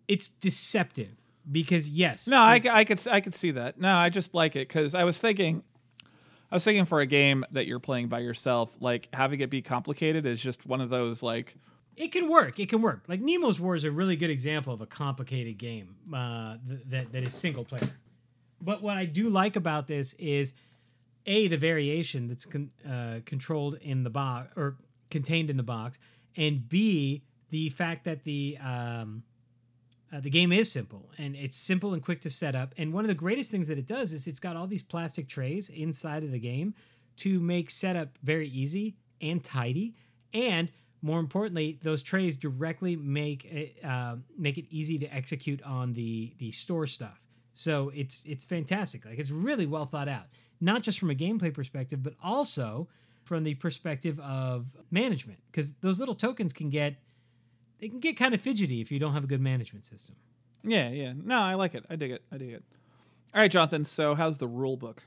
It's deceptive because yes, No, I, I could I could see that. No, I just like it because I was thinking, I was thinking for a game that you're playing by yourself, like having it be complicated is just one of those like it can work. It can work. Like Nemo's War is a really good example of a complicated game uh, th- that that is single player. But what I do like about this is a the variation that's con- uh, controlled in the box or contained in the box, and b the fact that the um, uh, the game is simple and it's simple and quick to set up. And one of the greatest things that it does is it's got all these plastic trays inside of the game to make setup very easy and tidy. And more importantly, those trays directly make it uh, make it easy to execute on the the store stuff. So it's it's fantastic. Like it's really well thought out, not just from a gameplay perspective, but also from the perspective of management. Because those little tokens can get they can get kind of fidgety if you don't have a good management system. yeah yeah. No, I like it. I dig it. I dig it. All right, Jonathan. So how's the rule book?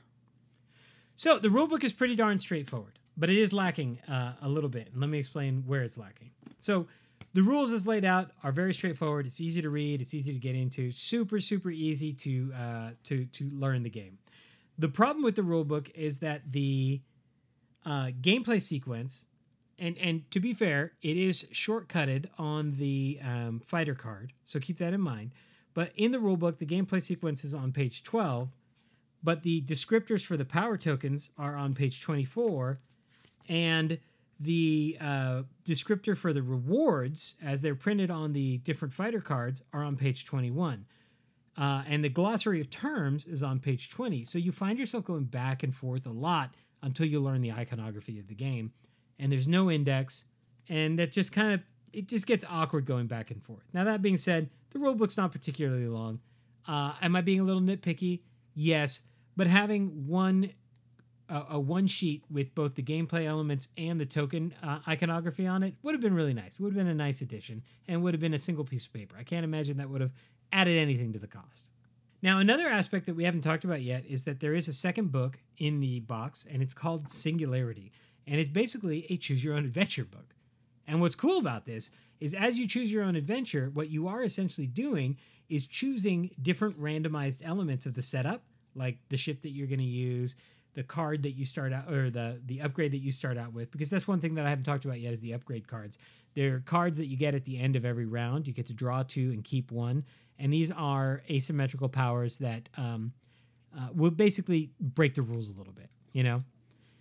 So the rule book is pretty darn straightforward, but it is lacking uh, a little bit. And let me explain where it's lacking. So the rules as laid out are very straightforward. It's easy to read. It's easy to get into. Super super easy to uh, to to learn the game. The problem with the rule book is that the uh, gameplay sequence, and and to be fair, it is shortcutted on the um, fighter card, so keep that in mind. But in the rulebook, the gameplay sequence is on page twelve, but the descriptors for the power tokens are on page 24 and the uh, descriptor for the rewards as they're printed on the different fighter cards are on page 21 uh, and the glossary of terms is on page 20 so you find yourself going back and forth a lot until you learn the iconography of the game and there's no index and that just kind of it just gets awkward going back and forth. Now that being said the rulebook's not particularly long. Uh, am i being a little nitpicky? Yes but having one uh, a one sheet with both the gameplay elements and the token uh, iconography on it would have been really nice. Would have been a nice addition and would have been a single piece of paper. I can't imagine that would have added anything to the cost. Now another aspect that we haven't talked about yet is that there is a second book in the box and it's called singularity and it's basically a choose your own adventure book and what's cool about this is as you choose your own adventure, what you are essentially doing is choosing different randomized elements of the setup, like the ship that you're going to use, the card that you start out or the the upgrade that you start out with because that's one thing that I haven't talked about yet is the upgrade cards. They're cards that you get at the end of every round. You get to draw two and keep one, and these are asymmetrical powers that um, uh, will basically break the rules a little bit. You know,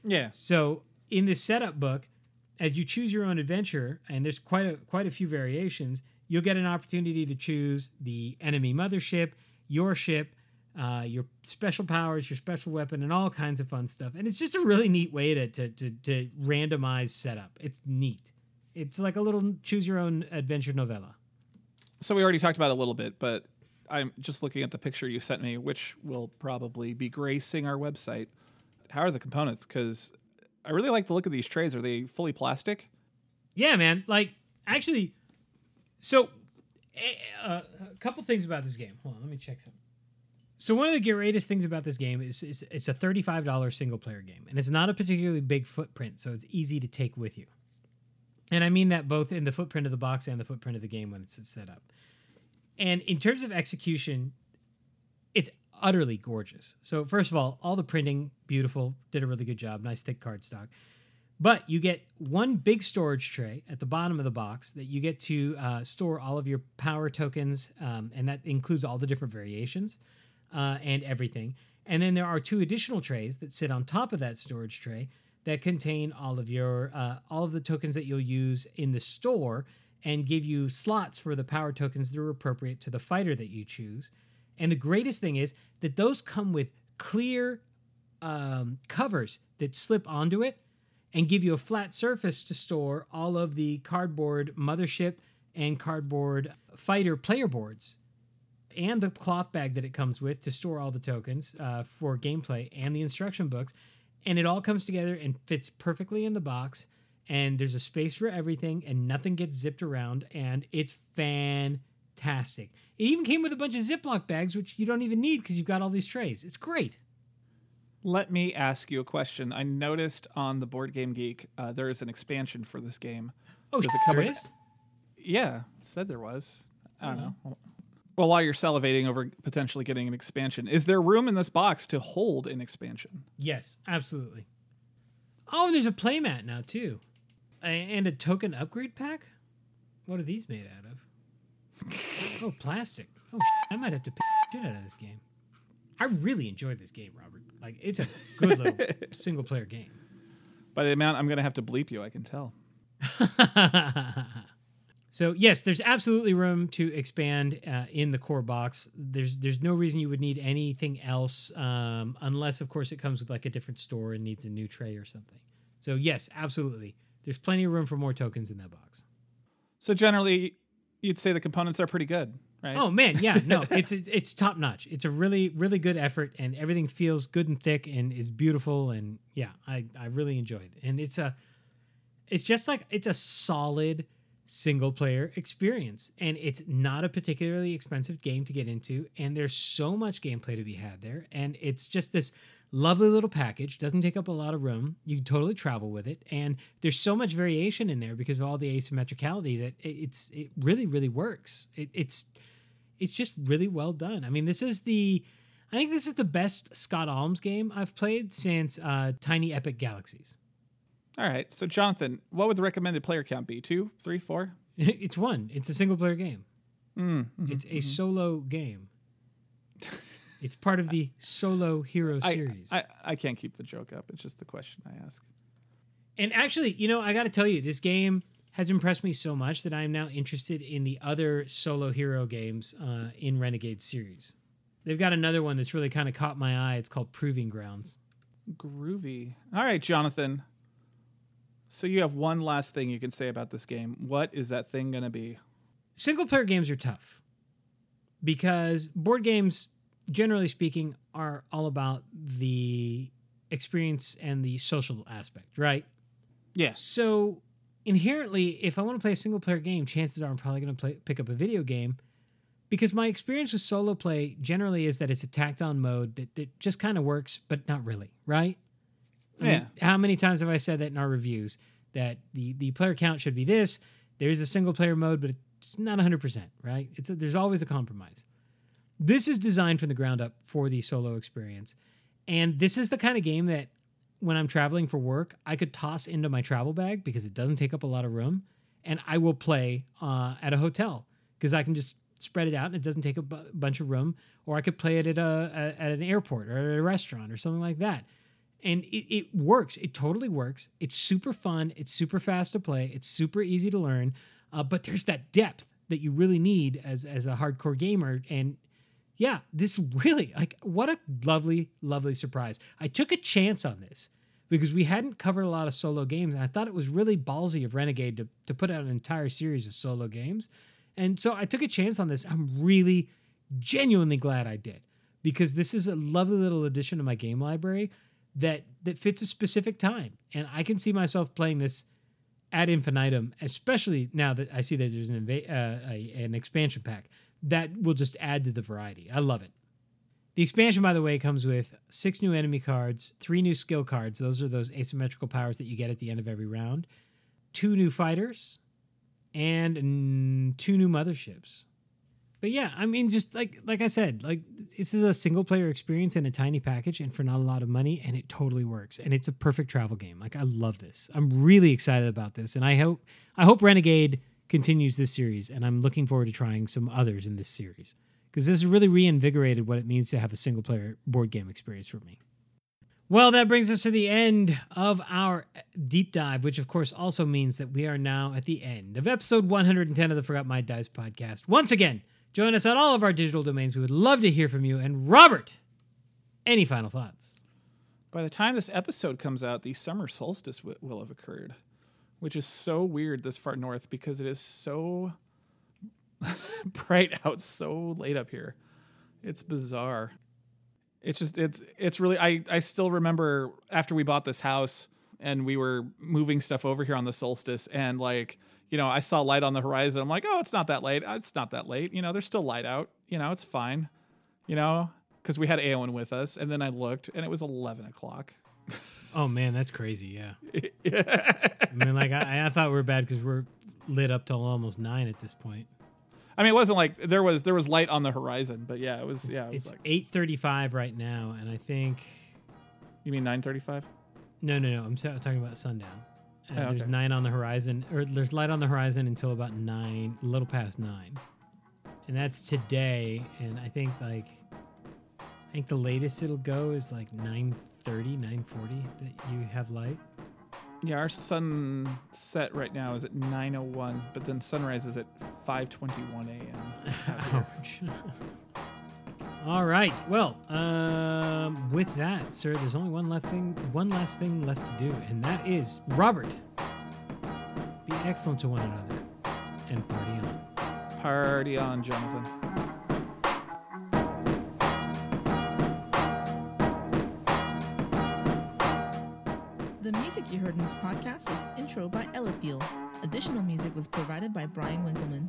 Yeah. so in this setup book, as you choose your own adventure, and there's quite a quite a few variations, you'll get an opportunity to choose the enemy mothership, your ship, uh, your special powers, your special weapon, and all kinds of fun stuff. And it's just a really neat way to to to, to randomize setup. It's neat. It's like a little choose your own adventure novella. So we already talked about a little bit, but I'm just looking at the picture you sent me, which will probably be gracing our website. How are the components? Because I really like the look of these trays. Are they fully plastic? Yeah, man. Like actually, so a couple things about this game. Hold on, let me check some. So one of the greatest things about this game is, is it's a thirty-five dollars single-player game, and it's not a particularly big footprint, so it's easy to take with you. And I mean that both in the footprint of the box and the footprint of the game when it's set up. And in terms of execution, utterly gorgeous. So first of all, all the printing beautiful, did a really good job, nice thick cardstock. But you get one big storage tray at the bottom of the box that you get to uh, store all of your power tokens, um, and that includes all the different variations uh, and everything. And then there are two additional trays that sit on top of that storage tray that contain all of your uh, all of the tokens that you'll use in the store and give you slots for the power tokens that are appropriate to the fighter that you choose. And the greatest thing is that those come with clear um, covers that slip onto it and give you a flat surface to store all of the cardboard mothership and cardboard fighter player boards and the cloth bag that it comes with to store all the tokens uh, for gameplay and the instruction books. And it all comes together and fits perfectly in the box. And there's a space for everything, and nothing gets zipped around. And it's fantastic. It even came with a bunch of Ziploc bags, which you don't even need because you've got all these trays. It's great. Let me ask you a question. I noticed on the Board Game Geek uh, there is an expansion for this game. Oh, Does it there with- is? Yeah, said there was. I don't know. Well, while you're salivating over potentially getting an expansion, is there room in this box to hold an expansion? Yes, absolutely. Oh, there's a playmat now too, and a token upgrade pack. What are these made out of? Oh, plastic. Oh, I might have to pick shit out of this game. I really enjoyed this game, Robert. Like, it's a good little single player game. By the amount I'm going to have to bleep you, I can tell. so yes, there's absolutely room to expand uh, in the core box. There's there's no reason you would need anything else, um, unless of course it comes with like a different store and needs a new tray or something. So yes, absolutely. There's plenty of room for more tokens in that box. So generally, you'd say the components are pretty good, right? Oh man, yeah, no, it's it's, it's top notch. It's a really really good effort, and everything feels good and thick and is beautiful. And yeah, I I really enjoyed. It. And it's a, it's just like it's a solid single player experience, and it's not a particularly expensive game to get into. And there's so much gameplay to be had there, and it's just this lovely little package doesn't take up a lot of room. You can totally travel with it. And there's so much variation in there because of all the asymmetricality that it's it really really works. It, it's it's just really well done. I mean this is the i think this is the best scott almes game i've played since uh, tiny epic galaxies. All right. So, Jonathan, what would the recommended player count be? Two, three, four? it's one. It's a single player game. Mm, it's a solo game it's part of the solo hero I, series I, I can't keep the joke up. It's just the question I ask. And actually, you know, I got to tell you, this game has impressed me so much that I am now interested in the other solo hero games uh, in Renegade series. They've got another one that's really kind of caught my eye. It's called Proving Grounds. Groovy. All right, Jonathan. So, you have one last thing you can say about this game. What is that thing going to be? Single player games are tough because board games, generally speaking, are all about the experience and the social aspect, right? Yes. So inherently, if I want to play a single player game, chances are I'm probably going to play pick up a video game because my experience with solo play generally is that it's a tacked on mode that, that just kind of works, but not really, right? I mean, Yeah. how many times have I said that in our reviews that the the player count should be this? There's a single player mode, but it's not 100%, right? It's a, there's always a compromise. This is designed from the ground up for the solo experience. And this is the kind of game that when I'm traveling for work, I could toss into my travel bag because it doesn't take up a lot of room, and I will play uh, at a hotel because I can just spread it out and it doesn't take a bu- bunch of room. Or I could play it at a at an airport or at a restaurant or something like that, and it, it works. It totally works. It's super fun. It's super fast to play. It's super easy to learn, uh, but there's that depth that you really need as as a hardcore gamer and yeah, this really like what a lovely, lovely surprise. I took a chance on this because we hadn't covered a lot of solo games, and I thought it was really ballsy of Renegade to, to put out an entire series of solo games. And so I took a chance on this. I'm really genuinely glad I did because this is a lovely little addition to my game library that that fits a specific time, and I can see myself playing this ad infinitum, especially now that I see that there's an inva- uh, a, an expansion pack that will just add to the variety. I love it. The expansion, by the way, comes with six new enemy cards, three new skill cards. Those are those asymmetrical powers that you get at the end of every round, two new fighters, and two new motherships. But yeah, I mean, just like like I said, like this is a single player experience in a tiny package and for not a lot of money, and it totally works. And it's a perfect travel game. Like I love this. I'm really excited about this, and I hope I hope Renegade continues this series, and I'm looking forward to trying some others in this series because this really reinvigorated what it means to have a single player board game experience for me. Well, that brings us to the end of our eh, deep dive, which of course also means that we are now at the end of episode 110 of the Forgot My Dice podcast. Once again, join us on all of our digital domains. We would love to hear from you. And Robert, any final thoughts? By the time this episode comes out, the summer solstice will have occurred, which is so weird this far north because it is so bright out so late up here. It's bizarre. It's just it's it's really I I still remember after we bought this house and we were moving stuff over here on the solstice and like you know I saw light on the horizon. I'm like, oh, it's not that late. Ah, it's not that late. You know, there's still light out. You know, it's fine. You know, because we had Aowen with us, and then I looked and it was 11 o'clock. Oh man, that's crazy. Yeah. I mean, like I, I thought we were bad because we're lit up till almost nine at this point. I mean, it wasn't like there was there was light on the horizon, but yeah, it was It's, yeah, it was it's like eight thirty-five right now, and I think you mean nine thirty five? no, no, no. I'm so- talking about sundown. Uh, Oh, There's nine on the horizon, or there's light on the horizon until about nine, a little past nine, and that's today. And I think like, I think the latest it'll go is like 9:30, 9:40 that you have light. Yeah, our sunset right now is at nine oh one, but then sunrise is at five twenty one a.m. Ouch. All right. Well, um, with that, sir, there's only one left thing, one last thing left to do, and that is Robert. Be excellent to one another and party on. Party on, Jonathan. Music you heard in this podcast was Intro by Eliphiel. Additional music was provided by Brian Winkleman.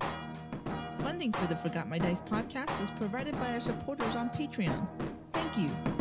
Funding for the Forgot My Dice podcast was provided by our supporters on Patreon. Thank you.